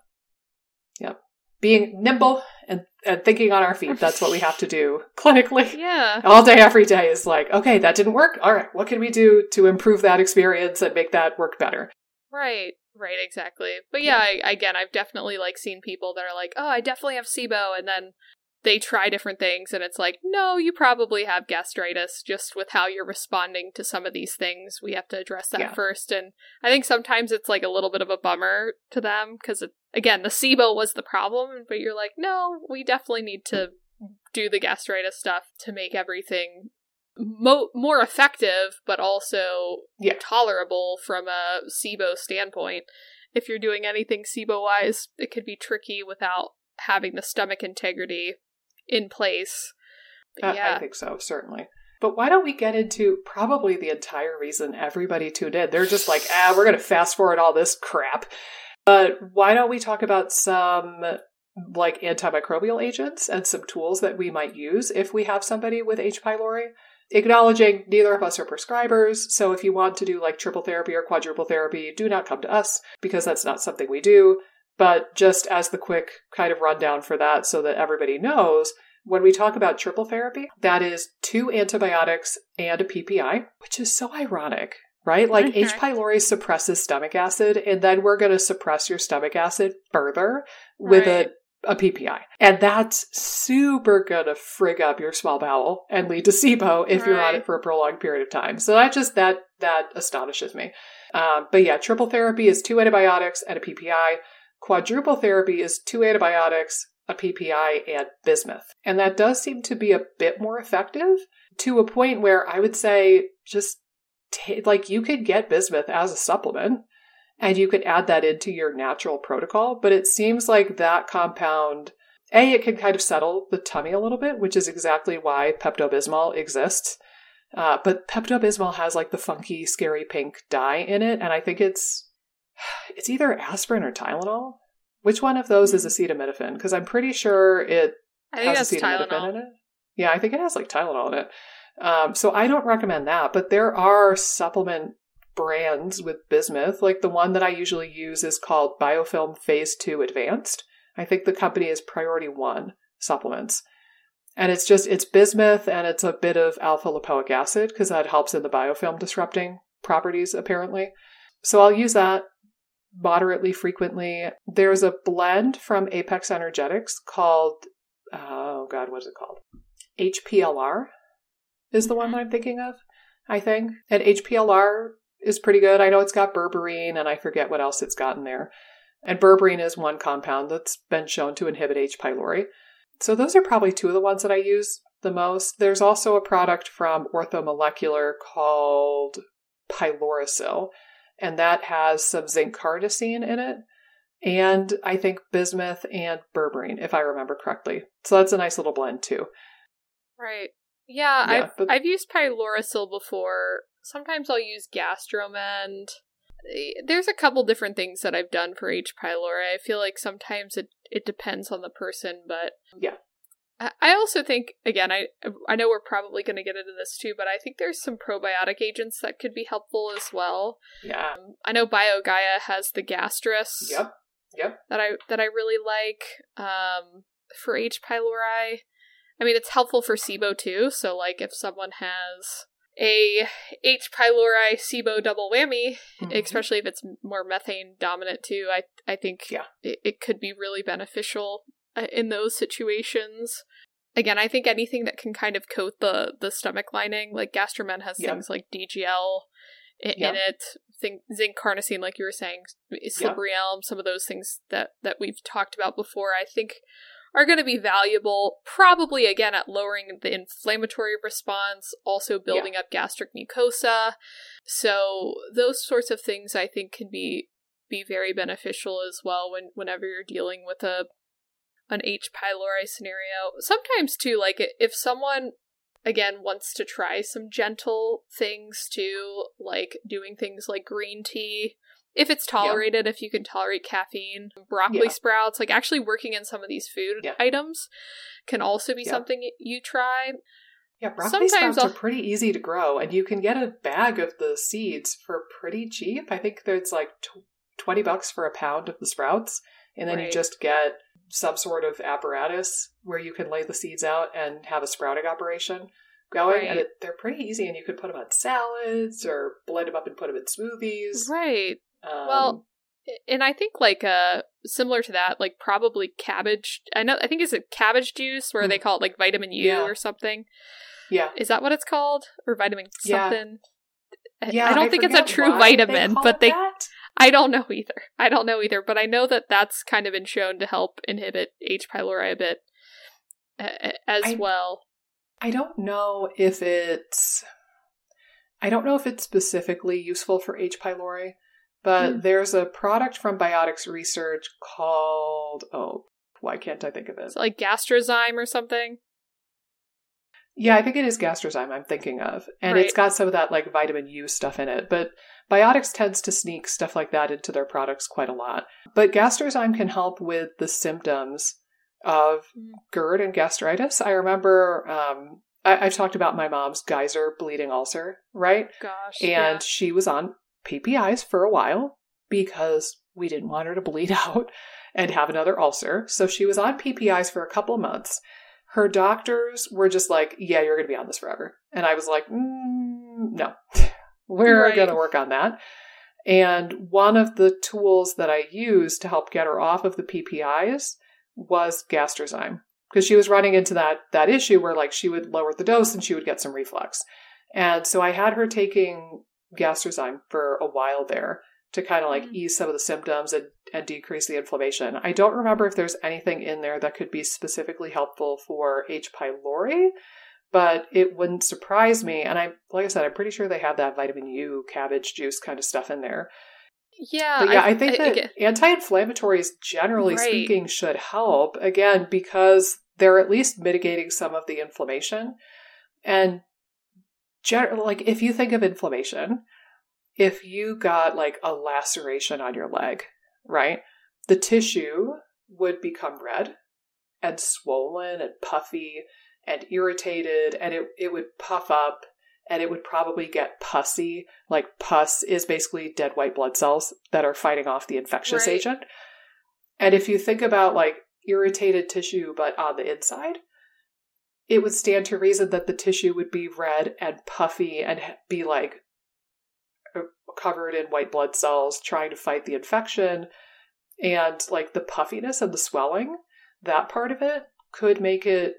Yep. Being nimble and, and thinking on our feet, that's what we have to do clinically. Yeah. all day every day is like okay that didn't work all right what can we do to improve that experience and make that work better Right, right, exactly. But yeah, I, again, I've definitely like seen people that are like, "Oh, I definitely have SIBO," and then they try different things, and it's like, "No, you probably have gastritis." Just with how you're responding to some of these things, we have to address that Yeah. first. And I think sometimes it's like a little bit of a bummer to them because, again, the SIBO was the problem, but you're like, "No, we definitely need to do the gastritis stuff to make everything." Mo- more effective, but also Yeah. tolerable from a SIBO standpoint. If you're doing anything SIBO wise, it could be tricky without having the stomach integrity in place. Uh, yeah. i think so certainly but why don't we get into probably the entire reason everybody tuned in they're just like ah we're going to fast forward all this crap but why don't we talk about some like antimicrobial agents and some tools that we might use if we have somebody with h pylori acknowledging neither of us are prescribers. So if you want to do like triple therapy or quadruple therapy, do not come to us because that's not something we do. But just as the quick kind of rundown for that so that everybody knows, when we talk about triple therapy, that is two antibiotics and a PPI, which is so ironic, right? Like Mhm. H. pylori suppresses stomach acid, and then we're going to suppress your stomach acid further with Right. a a PPI. And that's super gonna frig up your small bowel and lead to SIBO if you're on it for a prolonged period of time. So that just that that astonishes me. Um, but yeah, triple therapy is two antibiotics and a PPI. Quadruple therapy is two antibiotics, a PPI, and bismuth. And that does seem to be a bit more effective to a point where I would say just ta like you could get bismuth as a supplement and you could add that into your natural protocol. But it seems like that compound, A, it can kind of settle the tummy a little bit, which is exactly why Pepto Bismol exists. Uh, but Pepto Bismol has like the funky, scary pink dye in it, and I think it's it's either aspirin or Tylenol. Which one of those is acetaminophen? Because I'm pretty sure it I think has acetaminophen Tylenol. in it. Yeah, I think it has like Tylenol in it. Um, so I don't recommend that, but there are supplement brands with bismuth. Like the one that I usually use is called Biofilm Phase 2 Advanced. I think the company is Priority 1 Supplements. And it's just, it's bismuth and it's a bit of alpha lipoic acid because that helps in the biofilm disrupting properties, apparently. So I'll use that moderately frequently. There's a blend from Apex Energetics called, oh God, what is it called? HPLR is the one that I'm thinking of, I think. And HPLR is pretty good. I know it's got berberine and I forget what else it's got in there. And berberine is one compound that's been shown to inhibit H. pylori. So those are probably two of the ones that I use the most. There's also a product from Orthomolecular called Pylorasil, and that has some zinc carnosine in it. And I think bismuth and berberine, if I remember correctly. So that's a nice little blend too. Right. Yeah, Yeah, I've but- I've used Pylorasil before. Sometimes I'll use Gastromend. There's a couple different things that I've done for H. pylori. I feel like sometimes it it depends on the person, but Yeah. I I also think again, I I know we're probably going to get into this too, but I think there's some probiotic agents that could be helpful as well. Yeah. Um, I know BioGaia has the Gastrus Yep. Yep. that I that I really like um, for H. pylori. I mean, it's helpful for SIBO too. So, like, if someone has a H. pylori SIBO double whammy, Mhm. especially if it's more methane dominant too, I I think Yeah. it, it could be really beneficial uh, in those situations. Again, I think anything that can kind of coat the the stomach lining, like Gastromend has Yeah. things like DGL in, Yeah. in it, think zinc carnosine, like you were saying, slippery elm, some of those things that that we've talked about before. I think are going to be valuable, probably again at lowering the inflammatory response, also building up gastric mucosa. So those sorts of things I think can be be very beneficial as well when whenever you're dealing with a an H pylori scenario. Sometimes too, like if someone again wants to try some gentle things too, like doing things like green tea. If it's tolerated, if you can tolerate caffeine, broccoli Yeah. sprouts, like actually working in some of these food Yeah. items can also be Yeah. something you try. Yeah, broccoli Sometimes sprouts I'll- are pretty easy to grow, and you can get a bag of the seeds for pretty cheap. I think there's like tw- 20 bucks for a pound of the sprouts, and then you just get some sort of apparatus where you can lay the seeds out and have a sprouting operation going. And it, they're pretty easy, and you could put them on salads or blend them up and put them in smoothies. Right. Um, Well, and I think like uh similar to that, like probably cabbage. I know I think it's a cabbage juice where they Mm. call it like vitamin U Yeah. or something. yeah. Is that what it's called? Or vitamin something? I- Yeah, I don't think it's a true why they vitamin, but they that. I don't know either. I don't know either, but I know that that's kind of been shown to help inhibit H. pylori a bit uh, as I- well. I don't know if it's I don't know if it's specifically useful for H. pylori, but Hmm. there's a product from Biotics Research called oh, why can't I think of it? it? Is like gastrazyme or something? Yeah, I think it is gastrazyme I'm thinking of. And it's got some of that like vitamin U stuff in it, but Biotics tends to sneak stuff like that into their products quite a lot. But gastrazyme can help with the symptoms of Mm. GERD and gastritis. I remember um, I, have talked about my mom's geyser bleeding ulcer, right? Gosh. And yeah. she was on PPIs for a while because we didn't want her to bleed out and have another ulcer. So she was on PPIs for a couple of months. Her doctors were just like, yeah, you're going to be on this forever. And I was like, mm, no, we're right. going to work on that. And one of the tools that I used to help get her off of the PPIs was Gastrazyme because she was running into that that issue where like she would lower the dose and she would get some reflux. And so I had her taking Gastrazyme for a while there to kind of like mm-hmm. ease some of the symptoms and, and decrease the inflammation. I don't remember if there's anything in there that could be specifically helpful for H. pylori, but it wouldn't surprise me. And I, like I said, I'm pretty sure they have that vitamin U cabbage juice kind of stuff in there. Yeah, but yeah, I, I think I, that anti-inflammatories, generally right. speaking, should help. Again, because they're at least mitigating some of the inflammation. And gen- like, if you think of inflammation, if you got like a laceration on your leg, right, the tissue would become red and swollen and puffy and irritated, and it it would puff up and it would probably get pussy. Like pus is basically dead white blood cells that are fighting off the infectious right. agent. And if you think about like irritated tissue, but on the inside, it would stand to reason that the tissue would be red and puffy and be like uh, covered in white blood cells trying to fight the infection. And like the puffiness and the swelling, that part of it could make it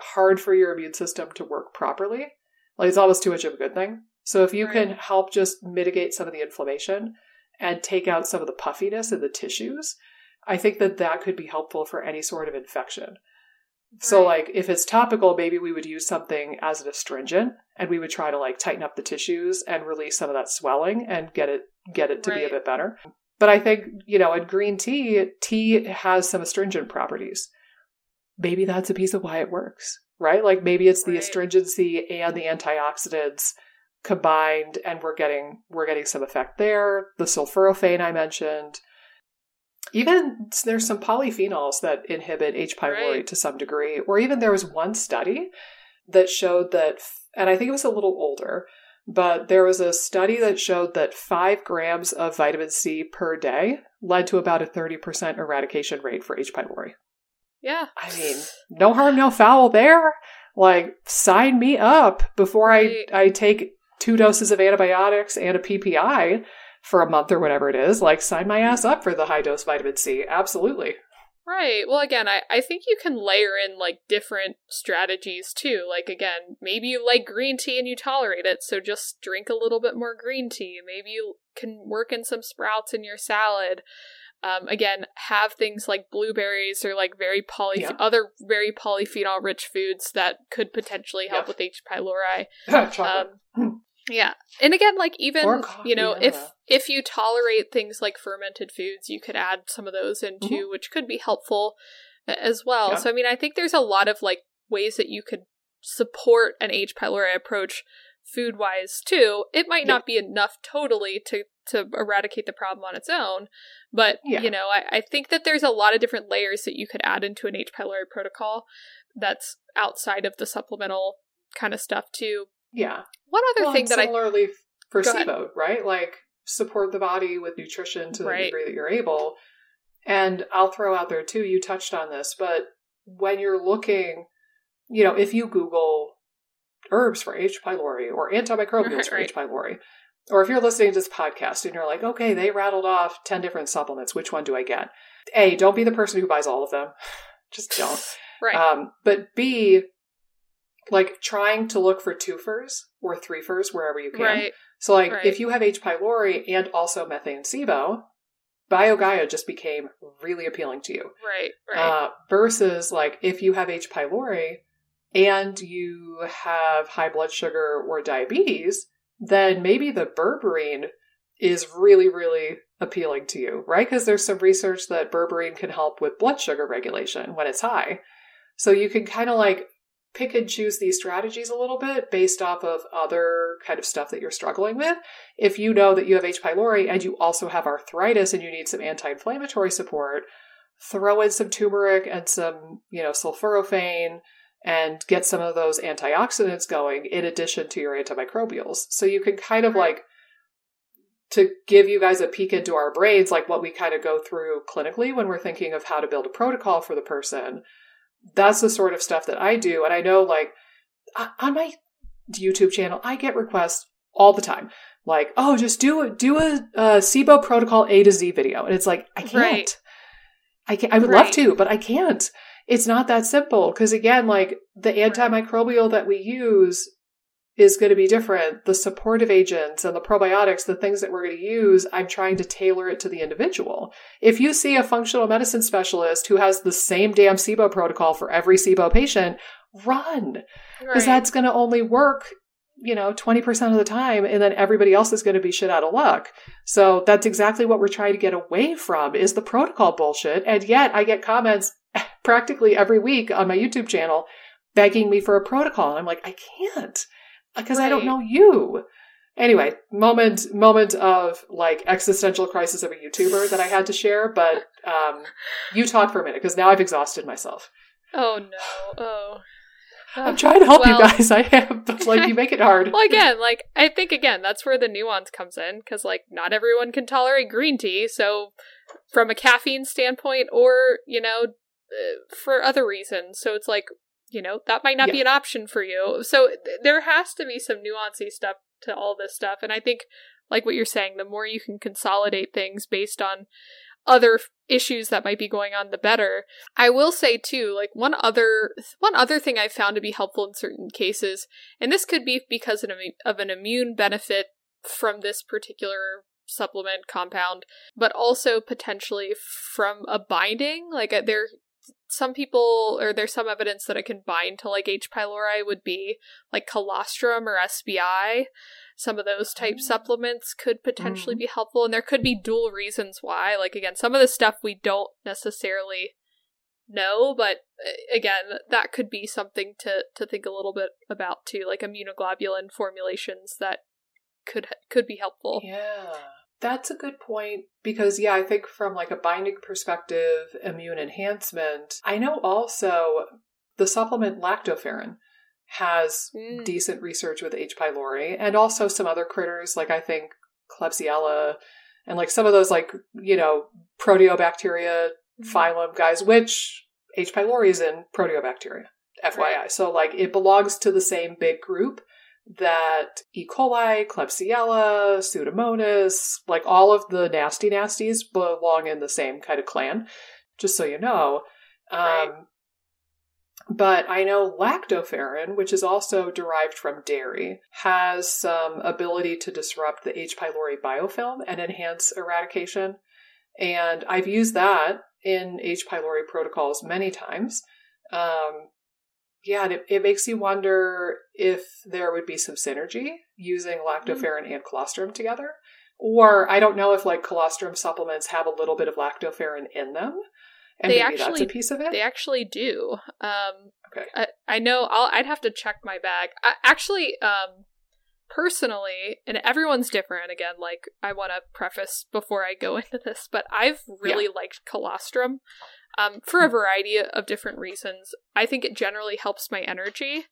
hard for your immune system to work properly. Like it's almost too much of a good thing. So if you right. can help just mitigate some of the inflammation and take out some of the puffiness in the tissues, I think that that could be helpful for any sort of infection. Right. So like if it's topical, maybe we would use something as an astringent and we would try to like tighten up the tissues and release some of that swelling and get it get it to right. be a bit better. But I think, you know, in green tea, tea has some astringent properties. Maybe that's a piece of why it works right? Like maybe it's the right. astringency and the antioxidants combined and we're getting we're getting some effect there. The sulforaphane I mentioned. Even there's some polyphenols that inhibit H. pylori right. to some degree, or even there was one study that showed that, and I think it was a little older, but there was a study that showed that five grams of vitamin C per day led to about a 30% eradication rate for H. pylori. Yeah. I mean, no harm, no foul there. Like, sign me up before right. I, I take two doses of antibiotics and a PPI for a month or whatever it is. Like, sign my ass up for the high dose vitamin C. Absolutely. Right. Well, again, I, I think you can layer in like different strategies too. Like, again, maybe you like green tea and you tolerate it, so just drink a little bit more green tea. Maybe you can work in some sprouts in your salad. Um, again, have things like blueberries or like very poly yeah. other very polyphenol rich foods that could potentially help yeah. with H. pylori. um, yeah, and again, like even you know, yeah. if if you tolerate things like fermented foods, you could add some of those into, mm-hmm. which could be helpful as well. So I mean, I think there's a lot of like ways that you could support an H. pylori approach food wise too. It might not be enough totally to to eradicate the problem on its own. But, yeah. you know, I, I think that there's a lot of different layers that you could add into an H. pylori protocol that's outside of the supplemental kind of stuff, too. Yeah. One other well, thing that similarly I. Similarly for SIBO, right? Like, support the body with nutrition to the right. degree that you're able. And I'll throw out there, too, you touched on this, but when you're looking, you know, if you Google herbs for H. pylori or antimicrobials right, for. H. pylori, or if you're listening to this podcast and you're like, okay, they rattled off 10 different supplements, which one do I get? A, don't be the person who buys all of them. Just don't. right. Um, but B, like trying to look for twofers or threefers wherever you can. Right. So, like, right. if you have H. pylori and also methane SIBO, BioGaia just became really appealing to you. Right, right. Uh, versus, like, if you have H. pylori and you have high blood sugar or diabetes, then maybe the berberine is really, really appealing to you, right? Because there's some research that berberine can help with blood sugar regulation when it's high. So you can kind of like pick and choose these strategies a little bit based off of other kind of stuff that you're struggling with. If you know that you have H. pylori and you also have arthritis and you need some anti-inflammatory support, throw in some turmeric and some, you know, sulforaphane and get some of those antioxidants going in addition to your antimicrobials. So you can kind of like to give you guys a peek into our brains, like what we kind of go through clinically when we're thinking of how to build a protocol for the person. That's the sort of stuff that I do. And I know, like, on my YouTube channel, I get requests all the time. Like, oh, just do a, do a, SIBO protocol A to Z video. And it's like, I can't. Right. I can't. I would right. love to, but I can't. It's not that simple. Because again, like the antimicrobial that we use is going to be different. The supportive agents and the probiotics, the things that we're going to use, I'm trying to tailor it to the individual. If you see a functional medicine specialist who has the same damn SIBO protocol for every SIBO patient, run. Because right. that's going to only work, you know, 20% of the time. And then everybody else is going to be shit out of luck. So that's exactly what we're trying to get away from is the protocol bullshit. And yet I get comments practically every week on my YouTube channel begging me for a protocol. And I'm like, I can't because right. I don't know you. Anyway, moment moment of like existential crisis of a YouTuber that I had to share, but um, you talk for a minute because now I've exhausted myself. Oh no! Oh. I'm trying to help well, you guys. I am, but like you make it hard. well, again, like I think again that's where the nuance comes in because like not everyone can tolerate green tea. So, from a caffeine standpoint, or you know, uh, for other reasons, so it's like you know, that might not yeah. be an option for you. So th- there has to be some nuancy stuff to all this stuff. And I think, like what you're saying, the more you can consolidate things based on other f- issues that might be going on, the better. I will say too, like one other one other thing I've found to be helpful in certain cases, and this could be because of an, of an immune benefit from this particular supplement compound, but also potentially from a binding. Like uh, there some people or there's some evidence that it can bind to like H. pylori would be like colostrum or SBI. Some of those type mm. supplements could potentially mm. be helpful, and there could be dual reasons why. Like again, some of the stuff we don't necessarily know, but again, that could be something to to think a little bit about too, like immunoglobulin formulations that could could be helpful. Yeah. That's a good point because, yeah, I think from like a binding perspective, immune enhancement, I know also the supplement lactoferrin has mm. decent research with H. pylori and also some other critters, like I think Klebsiella and like some of those, like, you know, proteobacteria mm. phylum guys, which H. pylori is in proteobacteria, FYI. Right. So, like, it belongs to the same big group that E. coli, Klebsiella, Pseudomonas, like all of the nasty nasties belong in the same kind of clan, just so you know. Right. Um, but I know lactoferrin, which is also derived from dairy, has some ability to disrupt the H. pylori biofilm and enhance eradication. And I've used that in H. pylori protocols many times. Um, yeah, and it, it makes you wonder if there would be some synergy using lactoferrin mm. and colostrum together. Or I don't know if like colostrum supplements have a little bit of lactoferrin in them. And they maybe actually, that's a piece of it. They actually do. Um, okay. I, I know. I'll, I'd have to check my bag. I, actually, um, personally, and everyone's different. Again, like I want to preface before I go into this, but I've really yeah. liked colostrum um, for a variety of different reasons. I think it generally helps my energy,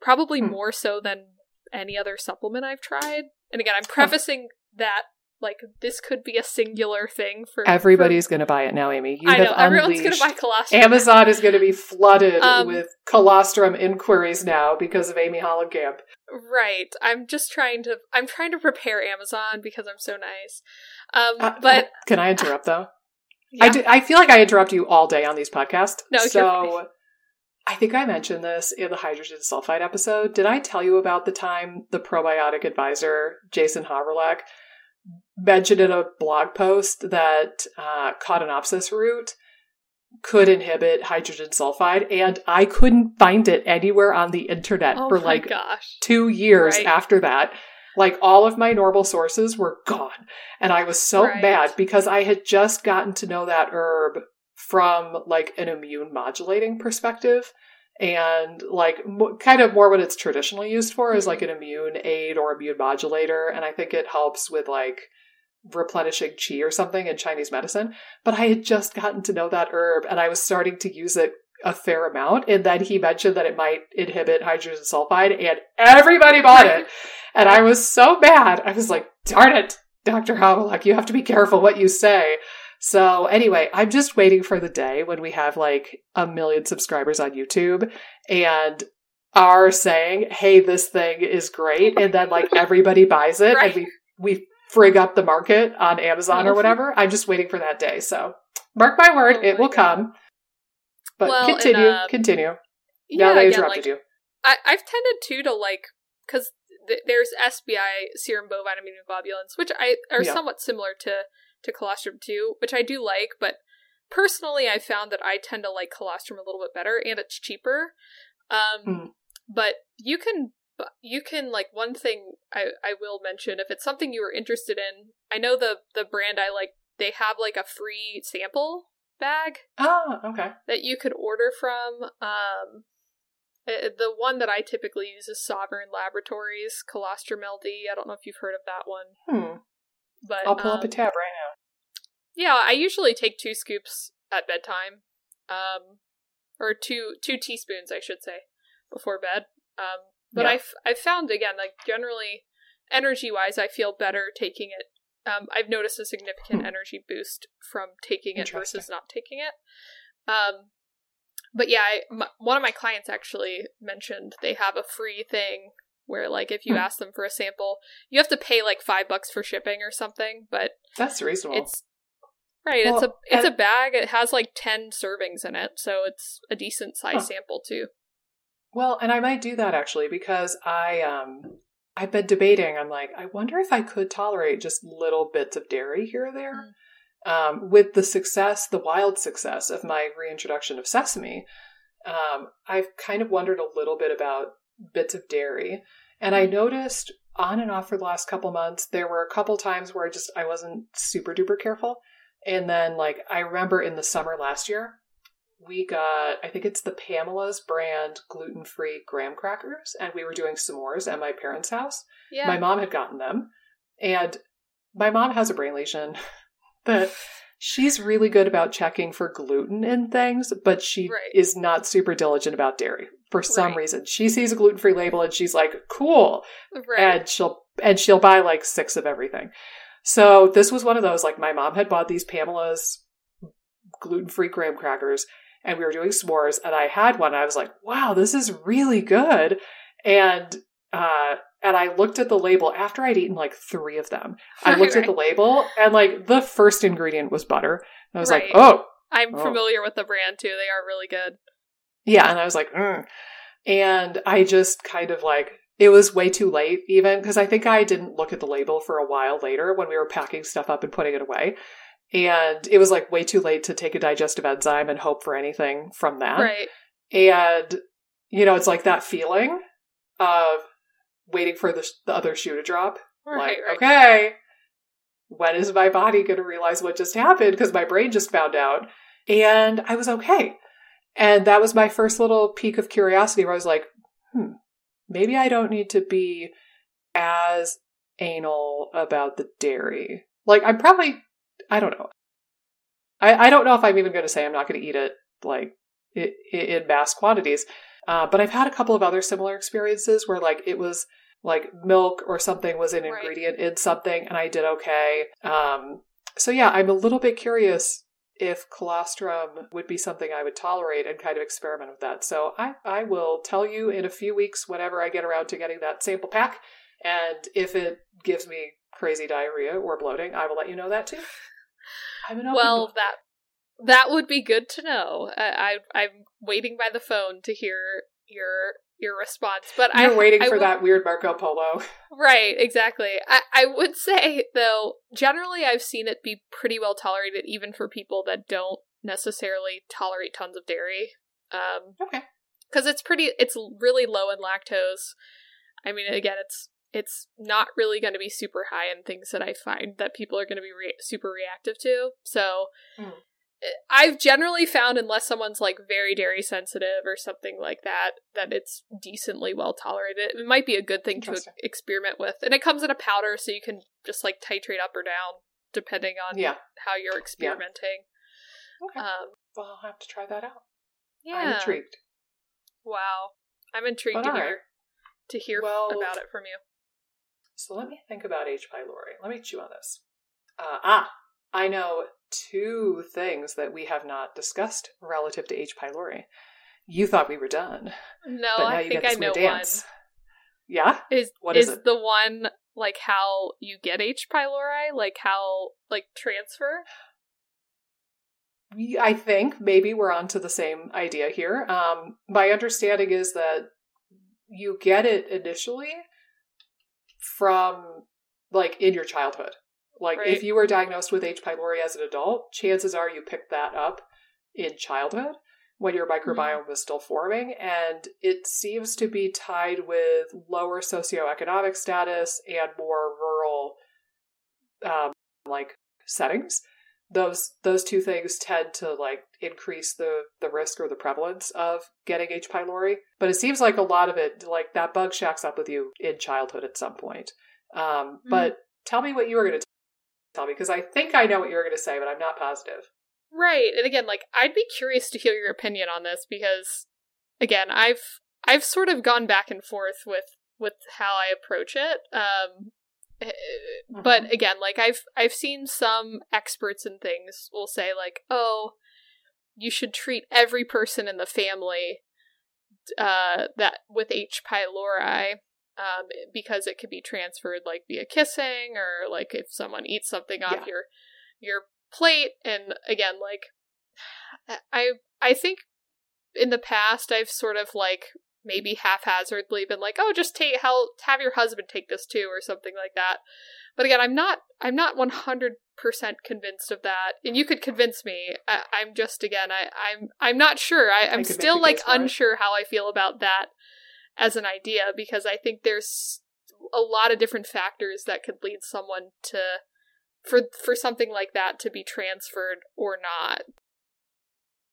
probably hmm. more so than any other supplement I've tried. And again, I'm prefacing that like this could be a singular thing for everybody's for... going to buy it now, Amy. You I know everyone's going to buy colostrum. Amazon is going to be flooded um, with colostrum inquiries now because of Amy Hollenkamp. Right. I'm just trying to. I'm trying to prepare Amazon because I'm so nice. Um, uh, but can I interrupt though? Yeah. I, do, I feel like I interrupt you all day on these podcasts. No, so I think I mentioned this in the hydrogen sulfide episode. Did I tell you about the time the probiotic advisor, Jason Hawrelak, mentioned in a blog post that uh, Codonopsis root could inhibit hydrogen sulfide, and I couldn't find it anywhere on the internet oh for like gosh. two years right. after that. Like all of my normal sources were gone. And I was so right. mad because I had just gotten to know that herb from like an immune modulating perspective and like m- kind of more what it's traditionally used for is like mm-hmm. an immune aid or immune modulator and i think it helps with like replenishing qi or something in chinese medicine but i had just gotten to know that herb and i was starting to use it a fair amount. And then he mentioned that it might inhibit hydrogen sulfide, and everybody bought it. And I was so mad. I was like, darn it, Dr. Hawrelak, you have to be careful what you say. So anyway, I'm just waiting for the day when we have like a million subscribers on YouTube and are saying, "Hey, this thing is great," and then like everybody buys it Right. and we we frig up the market on Amazon or Mhm. whatever. I'm just waiting for that day. So mark my word, Oh it my will God. come. But Well, and, continue, uh, continue. Yeah, now that I again, interrupted like, you. I, I've tended to to like because th- there's SBI serum bovine immunoglobulins, which I are Yeah. somewhat similar to to colostrum too, which I do like. But personally, I found that I tend to like colostrum a little bit better, and it's cheaper. Um, Hmm. but you can you can like one thing I I will mention if it's something you were interested in. I know the the brand I like. They have like a free sample bag Ah, okay. that you could order from. Um, the one that I typically use is Sovereign Laboratories Colostrum LD. I don't know if you've heard of that one, Hmm. but I'll pull up a um, tab right now. yeah, I usually take two scoops at bedtime, um, or two two teaspoons, I should say, before bed. Um, but Yeah. I've I've found again, like generally, energy wise, I feel better taking it. Um, I've noticed a significant Hmm. energy boost from taking it versus not taking it. Um, but yeah, I, m- one of my clients actually mentioned they have a free thing where, like, if you Hmm. ask them for a sample, you have to pay like five bucks for shipping or something, but That's reasonable. it's right. Well, it's a it's and- a bag. It has like ten servings in it, so it's a decent size Huh. sample too. Well, and I might do that actually because I um I've been debating. I'm like, I wonder if I could tolerate just little bits of dairy here or there. Mm. Um, with the success, the wild success of my reintroduction of sesame, um, I've kind of wondered a little bit about bits of dairy, and I noticed on and off for the last couple months there were a couple times where I just I wasn't super duper careful, and then like I remember in the summer last year, we got I think it's the Pamela's brand gluten free graham crackers, and we were doing s'mores at my parents' house. Yeah, My mom had gotten them, and my mom has a brain lesion that she's really good about checking for gluten in things, but she Right. is not super diligent about dairy for some Right. reason. She sees a gluten free label and she's like, "Cool," right. and she'll and she'll buy like six of everything. So this was one of those. Like my mom had bought these Pamela's gluten free graham crackers, and we were doing s'mores, and I had one. And I was like, "Wow, this is really good," and uh, and I looked at the label after I'd eaten like three of them. I Right, looked at the label, and like the first ingredient was butter. I was Right. like, "Oh, I'm Oh. familiar with the brand too. They are really good. Yeah, and I was like, mm. and I just kind of like it was way too late even because I think I didn't look at the label for a while later when we were packing stuff up and putting it away. And it was like way too late to take a digestive enzyme and hope for anything from that. Right. And you know, it's like that feeling of waiting for the, the other shoe to drop. Right. like, right. okay, when is my body going to realize what just happened? Because my brain just found out. And I was okay. And that was my first little peak of curiosity where I was like, hmm, maybe I don't need to be as anal about the dairy. Like, I'm probably, I don't know. I, I don't know if I'm even going to say I'm not going to eat it, like, in mass quantities. Uh, but I've had a couple of other similar experiences where, like, it was like milk or something was an Right. ingredient in something and I did okay. Um, so yeah, I'm a little bit curious if colostrum would be something I would tolerate and kind of experiment with that. So I, I will tell you in a few weeks whenever I get around to getting that sample pack. And if it gives me crazy diarrhea or bloating, I will let you know that too. I'm an Well, book. that that would be good to know. I, I I'm waiting by the phone to hear your your response. But You're I, waiting I for would- that weird Marco Polo. Right, exactly. I, I would say, though, generally I've seen it be pretty well tolerated, even for people that don't necessarily tolerate tons of dairy. Um, Okay. because it's pretty, it's really low in lactose. I mean, again, it's it's not really going to be super high in things that I find that people are going to be re- super reactive to. So. Mm. I've generally found, unless someone's like very dairy sensitive or something like that, that it's decently well tolerated. It might be a good thing to experiment with, and it comes in a powder, so you can just like titrate up or down depending on Yeah. how you're experimenting. Okay. Um, Well, I'll have to try that out. Yeah. I'm intrigued. Wow. I'm intrigued But to hear to hear Well- about it from you. So let me think about H. pylori. Let me chew on this. Uh, ah, I know two things that we have not discussed relative to H. pylori. You thought we were done, No, but now I you think get I this know dance. Yeah. Is What is is it? the one like how you get H pylori? Like how like transfer? we, I think maybe we're onto the same idea here. Um, my understanding is that you get it initially from like in your childhood. Like Right. if you were diagnosed with H. pylori as an adult, chances are you picked that up in childhood when your microbiome was still forming, and it seems to be tied with lower socioeconomic status and more rural, um, like settings. Those those two things tend to like increase the the risk or the prevalence of getting H. pylori. But it seems like a lot of it, like that bug shacks up with you in childhood at some point. Um, Mm. But tell me what you were going to me because I think I know what you're going to say, but I'm not positive. Right. And again, like I'd be curious to hear your opinion on this because again, I've I've sort of gone back and forth with with how I approach it. Um eh, but again, like I've I've seen some experts and things will say like, "Oh, you should treat every person in the family uh that with H pylori um because it could be transferred like via kissing or like if someone eats something off Yeah. your your plate and again like I I think in the past I've sort of like maybe haphazardly been like, oh, just take help, have your husband take this too or something like that. But again, I'm not I'm not 100 percent convinced of that, and you could convince me. I, I'm just again I I'm I'm not sure. I, I'm could still like unsure how I feel about that as an idea because I think there's a lot of different factors that could lead someone to for for something like that to be transferred or not.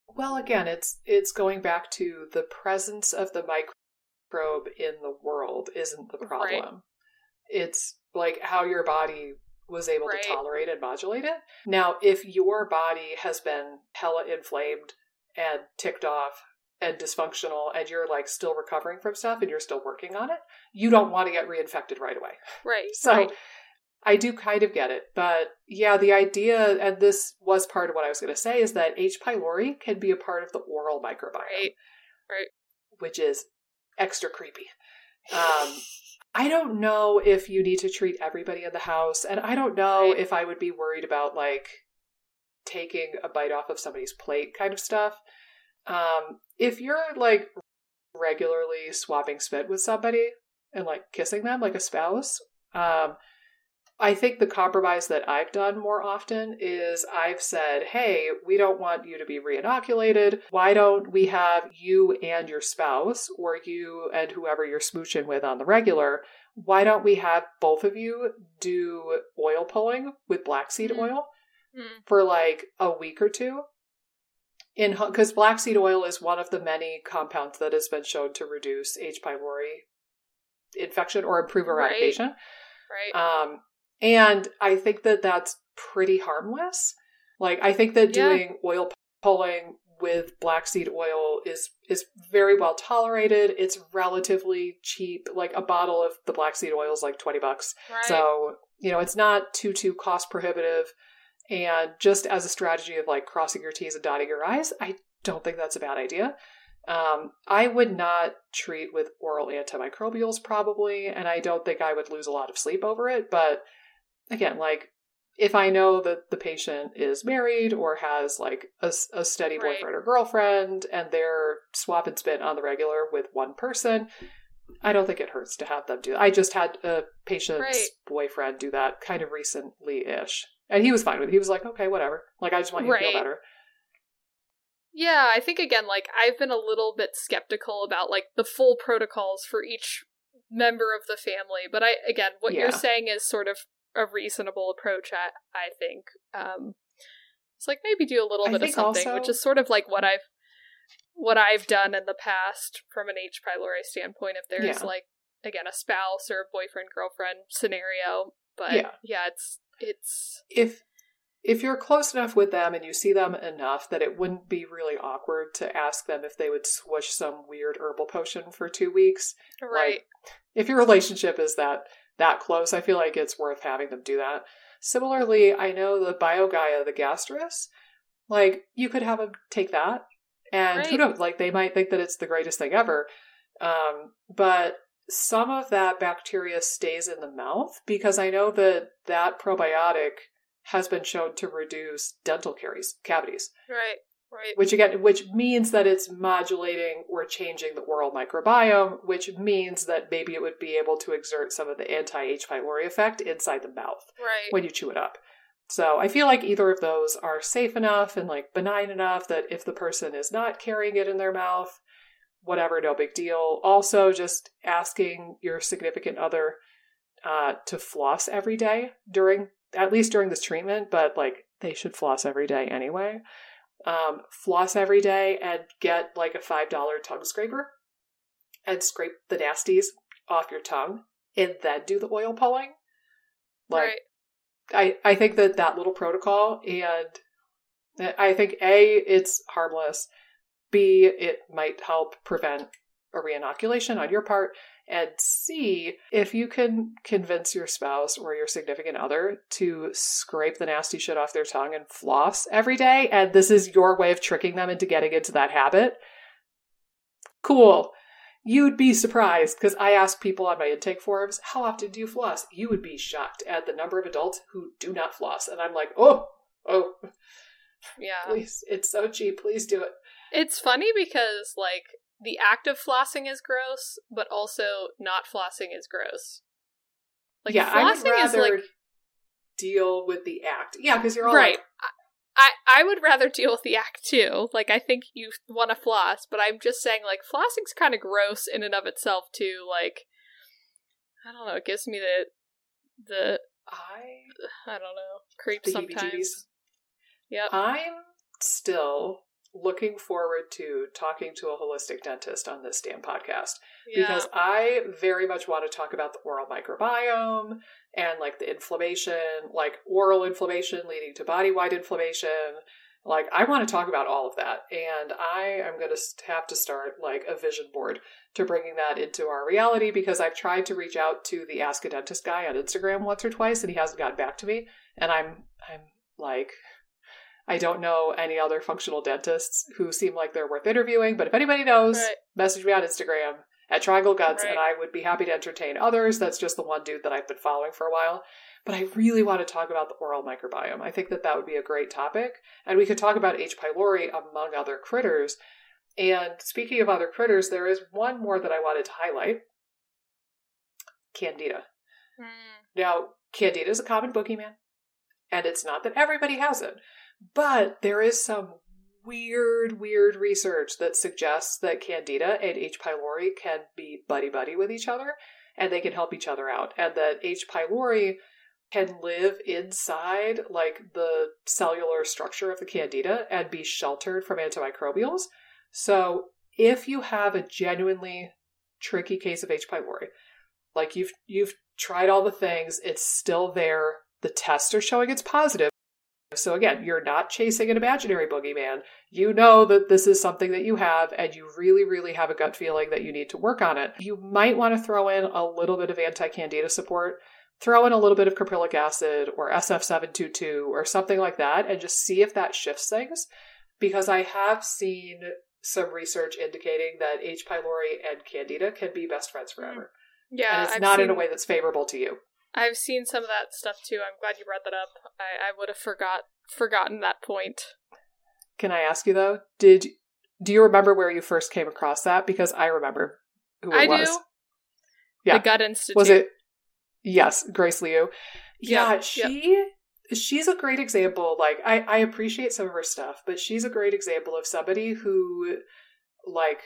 Well, again, it's it's going back to the presence of the microbe in the world isn't the problem. Right. It's like how your body was able Right. to tolerate and modulate it. Now, if your body has been hella inflamed and ticked off and dysfunctional and you're like still recovering from stuff and you're still working on it, you don't want to get reinfected right away. Right. So right. I do kind of get it. But yeah, the idea, and this was part of what I was going to say, is that H. pylori can be a part of the oral microbiome, Right. which is extra creepy. Um, I don't know if you need to treat everybody in the house, and I don't know Right. if I would be worried about like taking a bite off of somebody's plate kind of stuff. Um, if you're like regularly swapping spit with somebody and like kissing them like a spouse, um, I think the compromise that I've done more often is I've said, hey, we don't want you to be reinoculated. Why don't we have you and your spouse, or you and whoever you're smooching with on the regular? Why don't we have both of you do oil pulling with black seed Mhm. oil Mm. for like a week or two? In because black seed oil is one of the many compounds that has been shown to reduce H. pylori infection or improve Right. eradication. Right. Um, and I think that that's pretty harmless. Like, I think that Yeah. doing oil pulling with black seed oil is is very well tolerated. It's relatively cheap. Like a bottle of the black seed oil is like twenty bucks. right. So you know, it's not too too cost prohibitive. And just as a strategy of like crossing your T's and dotting your I's, I don't think that's a bad idea. Um, I would not treat with oral antimicrobials probably, and I don't think I would lose a lot of sleep over it. But again, like if I know that the patient is married or has like a steady Right. boyfriend or girlfriend and they're swap and spit on the regular with one person, I don't think it hurts to have them do that. I just had a patient's Right. boyfriend do that kind of recently ish. And he was fine with it. He was like, okay, whatever. Like, I just want you to feel better. Yeah, I think again, like I've been a little bit skeptical about like the full protocols for each member of the family, but I again, what Yeah. you're saying is sort of a reasonable approach. I I think um, it's like maybe do a little I bit of something, also- which is sort of like what I've what I've done in the past from an H. pylori standpoint. If there's Yeah. like again a spouse or a boyfriend girlfriend scenario, but Yeah. yeah, it's it's if if you're close enough with them and you see them enough that it wouldn't be really awkward to ask them if they would swish some weird herbal potion for two weeks. Right. Like, if your relationship is that that close, I feel like it's worth having them do that. Similarly, I know the BioGaia, the gastrus, like you could have them take that, and who Right. knows, like they might think that it's the greatest thing ever. Um, but some of that bacteria stays in the mouth because I know that that probiotic has been shown to reduce dental caries, cavities, right. Right. which again, which means that it's modulating or changing the oral microbiome, which means that maybe it would be able to exert some of the anti H. pylori effect inside the mouth Right. when you chew it up. So I feel like either of those are safe enough and like benign enough that if the person is not carrying it in their mouth, whatever, no big deal. Also, just asking your significant other uh, to floss every day during, at least during this treatment, but like they should floss every day anyway. Um, floss every day and get like a $5 tongue scraper and scrape the nasties off your tongue and then do the oil pulling. Like, right. I, I think that that little protocol and I think A, it's harmless. B, it might help prevent a reinoculation on your part. And C, if you can convince your spouse or your significant other to scrape the nasty shit off their tongue and floss every day, and this is your way of tricking them into getting into that habit, cool. You'd be surprised because I ask people on my intake forums, how often do you floss? You would be shocked at the number of adults who do not floss. And I'm like, oh, oh, Yeah. please. It's so cheap. Please do it. It's funny because like the act of flossing is gross, but also not flossing is gross. Like yeah, I would flossing is rather like deal with the act. Yeah, because you're all right. like, I I would rather deal with the act too. Like I think you want to floss, but I'm just saying like flossing's kind of gross in and of itself too. Like I don't know, it gives me the the I I don't know creeps sometimes. Yep. I'm still looking forward to talking to a holistic dentist on this damn podcast Yeah. because I very much want to talk about the oral microbiome and like the inflammation, like oral inflammation leading to body wide inflammation. Like, I want to talk about all of that. And I am going to have to start like a vision board to bringing that into our reality because I've tried to reach out to the Ask a Dentist guy on Instagram once or twice and he hasn't gotten back to me. And I'm, I'm like, I don't know any other functional dentists who seem like they're worth interviewing, but if anybody knows, Right. message me on Instagram at Triangle Guts, and I would be happy to entertain others. That's just the one dude that I've been following for a while. But I really want to talk about the oral microbiome. I think that that would be a great topic, and we could talk about H. pylori among other critters. And speaking of other critters, there is one more that I wanted to highlight: Candida. Mm, Now, Candida is a common boogeyman, and it's not that everybody has it, but there is some weird, weird research that suggests that Candida and H. pylori can be buddy buddy with each other, and they can help each other out, and that H. pylori can live inside like the cellular structure of the Candida and be sheltered from antimicrobials. So, if you have a genuinely tricky case of H. pylori, like you've you've tried all the things, it's still there. The tests are showing it's positive. So again, you're not chasing an imaginary boogeyman. You know that this is something that you have and you really really have a gut feeling that you need to work on it. You might want to throw in a little bit of anti-candida support, throw in a little bit of caprylic acid or SF722 or something like that and just see if that shifts things because I have seen some research indicating that H. pylori and candida can be best friends forever yeah, and it's I've not in a way that's favorable to you. I've seen some of that stuff too. I'm glad you brought that up. I, I would have forgot forgotten that point. Can I ask you though? Did do you remember where you first came across that? Because I remember who it I was. do. Yeah. The Gut Institute. Was it? Yes, Grace Liu. Yeah, Yep, she she's a great example. Like I I appreciate some of her stuff, but she's a great example of somebody who like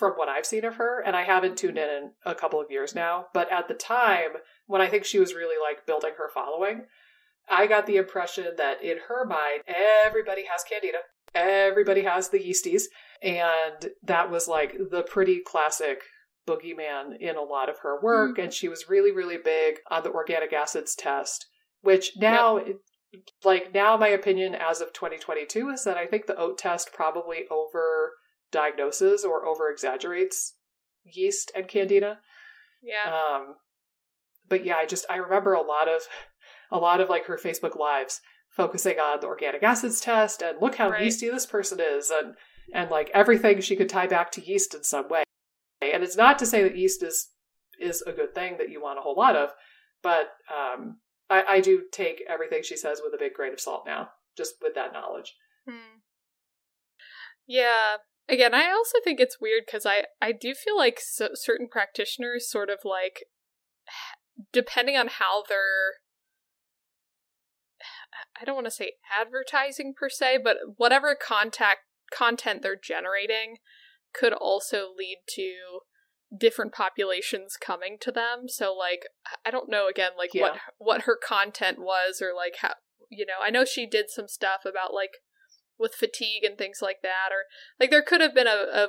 from what I've seen of her, and I haven't tuned in in a couple of years now, but at the time when I think she was really like building her following, I got the impression that in her mind, everybody has candida, everybody has the yeasties, and that was like the pretty classic boogeyman in a lot of her work. Mm-hmm. And she was really, really big on the organic acids test, which now it, like now my opinion as of 2022 is that I think the OAT test probably over diagnoses or over exaggerates yeast and candida. Yeah. Um, but yeah, I just I remember a lot of a lot of like her Facebook lives focusing on the organic acids test and look how Right. yeasty this person is and and like everything she could tie back to yeast in some way. And it's not to say that yeast is is a good thing that you want a whole lot of, but um, I, I do take everything she says with a big grain of salt now, just with that knowledge. Hmm. Yeah. Again, I also think it's weird because I I do feel like so, certain practitioners sort of like, depending on how they're, I don't want to say advertising per se, but whatever contact content they're generating could also lead to different populations coming to them. So like I don't know again like what what her content was or like how you know, I know she did some stuff about like with fatigue and things like that or like there could have been a, a, uh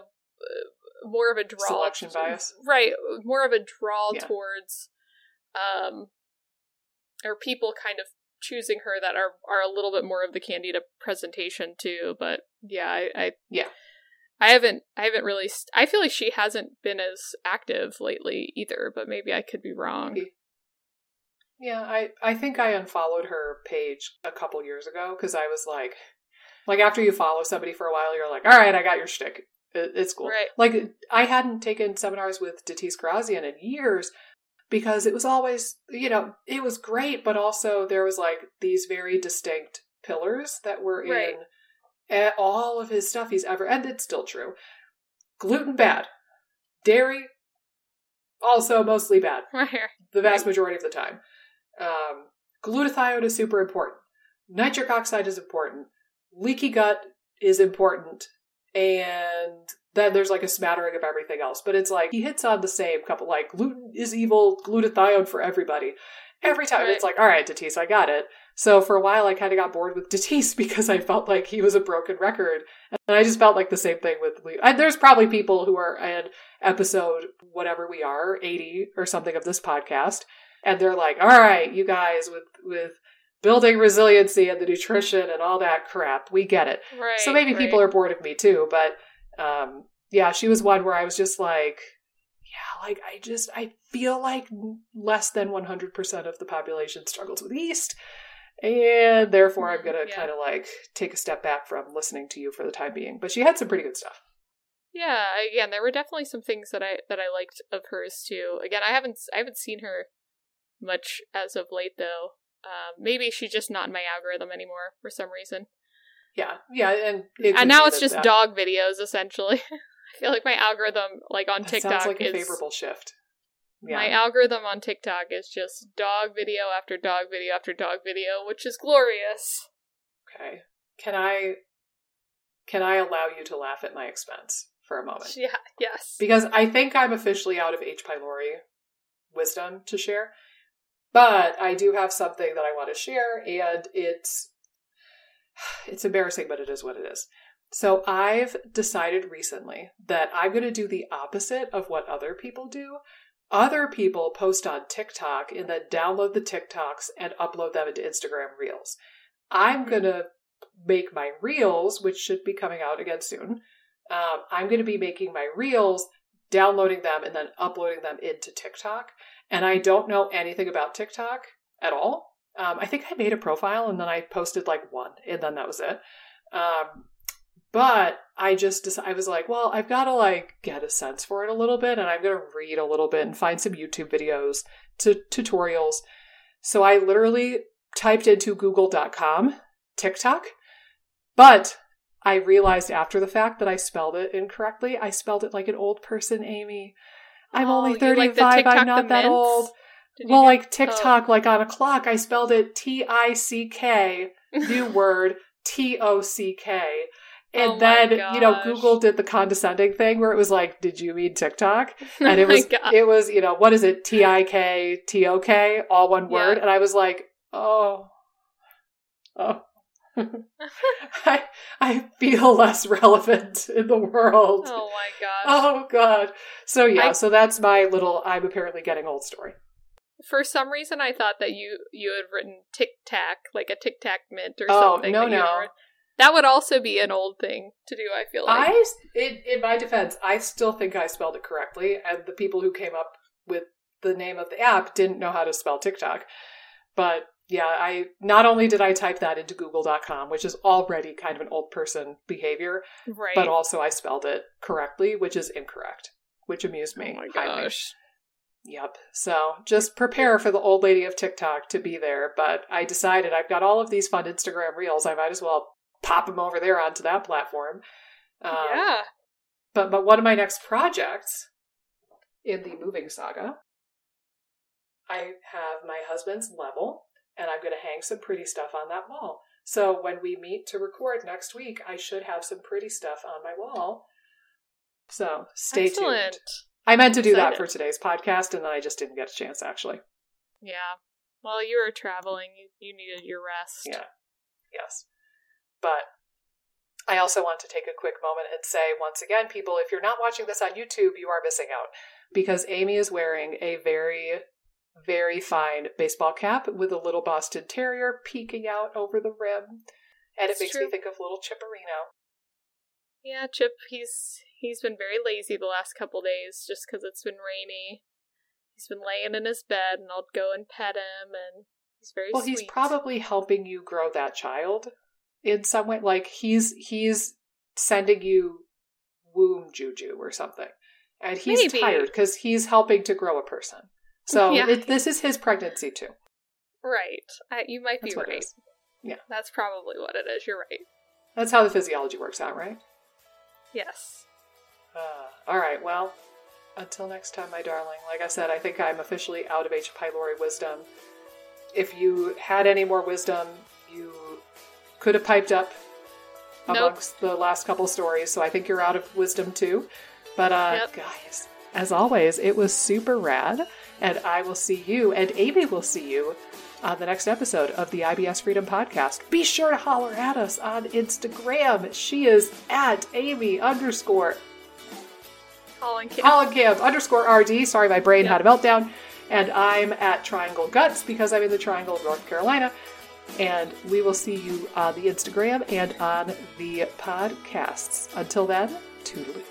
more of a draw Selection bias. right more of a draw Yeah. towards um or people kind of choosing her that are are a little bit more of the candida presentation too but yeah i, I Yeah. i haven't i haven't really st- i feel like she hasn't been as active lately either but maybe i could be wrong Yeah, I I think I unfollowed her page a couple years ago because I was like, like after you follow somebody for a while, you're like, all right, I got your shtick. It, it's cool. Right. Like I hadn't taken seminars with Datis Kharrazian in years because it was always, you know, it was great, but also there was like these very distinct pillars that were Right. in all of his stuff he's ever, and it's still true. Gluten bad, dairy also mostly bad right the vast majority of the time. Um, glutathione is super important. Nitric oxide is important. Leaky gut is important. And then there's like a smattering of everything else. But it's like he hits on the same couple, like gluten is evil, glutathione for everybody. Every time Right. it's like, all right, Datis, I got it. So for a while, I kind of got bored with Datis because I felt like he was a broken record, and I just felt like the same thing with. Lee. And there's probably people who are in episode whatever we are, eighty or something of this podcast, and they're like, "All right, you guys with with building resiliency and the nutrition and all that crap, we get it." right so maybe people are bored of me too, but um, yeah, she was one where I was just like, yeah, like I just I feel like less than one hundred percent of the population struggles with yeast, and therefore I'm gonna Yeah. kind of like take a step back from listening to you for the time being. But she had some pretty good stuff. Yeah, again, there were definitely some things that I that I liked of hers too. Again, I haven't I haven't seen her much as of late though. Um, maybe she's just not in my algorithm anymore for some reason. Yeah, yeah, and it And now it's just that- dog videos essentially. I feel like my algorithm, like on That TikTok, sounds like a is favorable shift. Yeah, my algorithm on TikTok is just dog video after dog video after dog video, which is glorious. okay. Can I can I allow you to laugh at my expense for a moment? Yeah, yes. because I think I'm officially out of H. pylori wisdom to share. But I do have something that I want to share, and it's it's embarrassing, but it is what it is. So I've decided recently that I'm going to do the opposite of what other people do. Other people post on TikTok and then download the TikToks and upload them into Instagram Reels. I'm going to make my Reels, which should be coming out again soon. Um, I'm going to be making my Reels, downloading them, and then uploading them into TikTok. And I don't know anything about TikTok at all. Um, I think I made a profile and then I posted like one, and then that was it. Um, but I just decided, I was like, well, I've got to like get a sense for it a little bit, and I'm going to read a little bit and find some YouTube videos, to tutorials. So I literally typed into google.com TikTok, but I realized after the fact that I spelled it incorrectly. I spelled it like an old person, Amy. I'm Oh, only you like 35. TikTok I'm not that old. Did Well, like TikTok, like on a clock, I spelled it T I C K, new word, T O C K. And Oh then, you know. Google did the condescending thing where it was like, did you mean TikTok? Oh And it was, God. it was, you know, what is it? T I K T O K, all one Yeah. word. And I was like, oh, oh. I, I feel less relevant in the world. oh my gosh. Oh god. So yeah, I- so that's my little I'm apparently getting old story. For some reason, I thought that you you had written Tic Tac, like a Tic Tac mint or Oh, something. no, that no. That would also be an old thing to do. I feel like. I, in, in my defense, I still think I spelled it correctly, and the people who came up with the name of the app didn't know how to spell TikTok. But yeah, I not only did I type that into Google.com, which is already kind of an old person behavior, right. but also I spelled it correctly, which is incorrect, which amused oh me. my highly. gosh. Yep. So just prepare for the old lady of TikTok to be there. But I decided I've got all of these fun Instagram reels. I might as well pop them over there onto that platform. Um, yeah. But but one of my next projects in the moving saga, I have my husband's level, and I'm going to hang some pretty stuff on that wall. So when we meet to record next week, I should have some pretty stuff on my wall. So stay Excellent. tuned. I meant to do that for today's podcast, and then I just didn't get a chance actually. Yeah. Well, you were traveling. You, you needed your rest. Yeah. Yes. But I also want to take a quick moment and say once again, people, if you're not watching this on YouTube, you are missing out because Amy is wearing a very, very fine baseball cap with a little Boston Terrier peeking out over the rim. And it makes true. me think of little Chipperino. Yeah, Chip. He's he's been very lazy the last couple days just because it's been rainy. He's been laying in his bed, and I'll go and pet him, and he's very Well, sweet. he's probably helping you grow that child in some way. Like he's he's sending you womb juju or something, and he's Maybe. tired because he's helping to grow a person. So Yeah. it, this is his pregnancy too. right. I, you might That's be right. Yeah. That's probably what it is. You're right. That's how the physiology works out, right? Yes. Uh, all right. Well, until next time, my darling. Like I said, I think I'm officially out of H. pylori wisdom. If you had any more wisdom, you could have piped up Nope. amongst the last couple stories. So I think you're out of wisdom too. But uh, Yep. guys, as always, it was super rad, and I will see you, and Amy will see you on the next episode of the IBS Freedom Podcast. Be sure to holler at us on Instagram. She is at Amy underscore Colin Kim. Hollenkamp underscore RD. Sorry, my brain Yep. had a meltdown. And I'm at Triangle Guts because I'm in the Triangle of North Carolina. And we will see you on the Instagram and on the podcasts. Until then, toodaloo.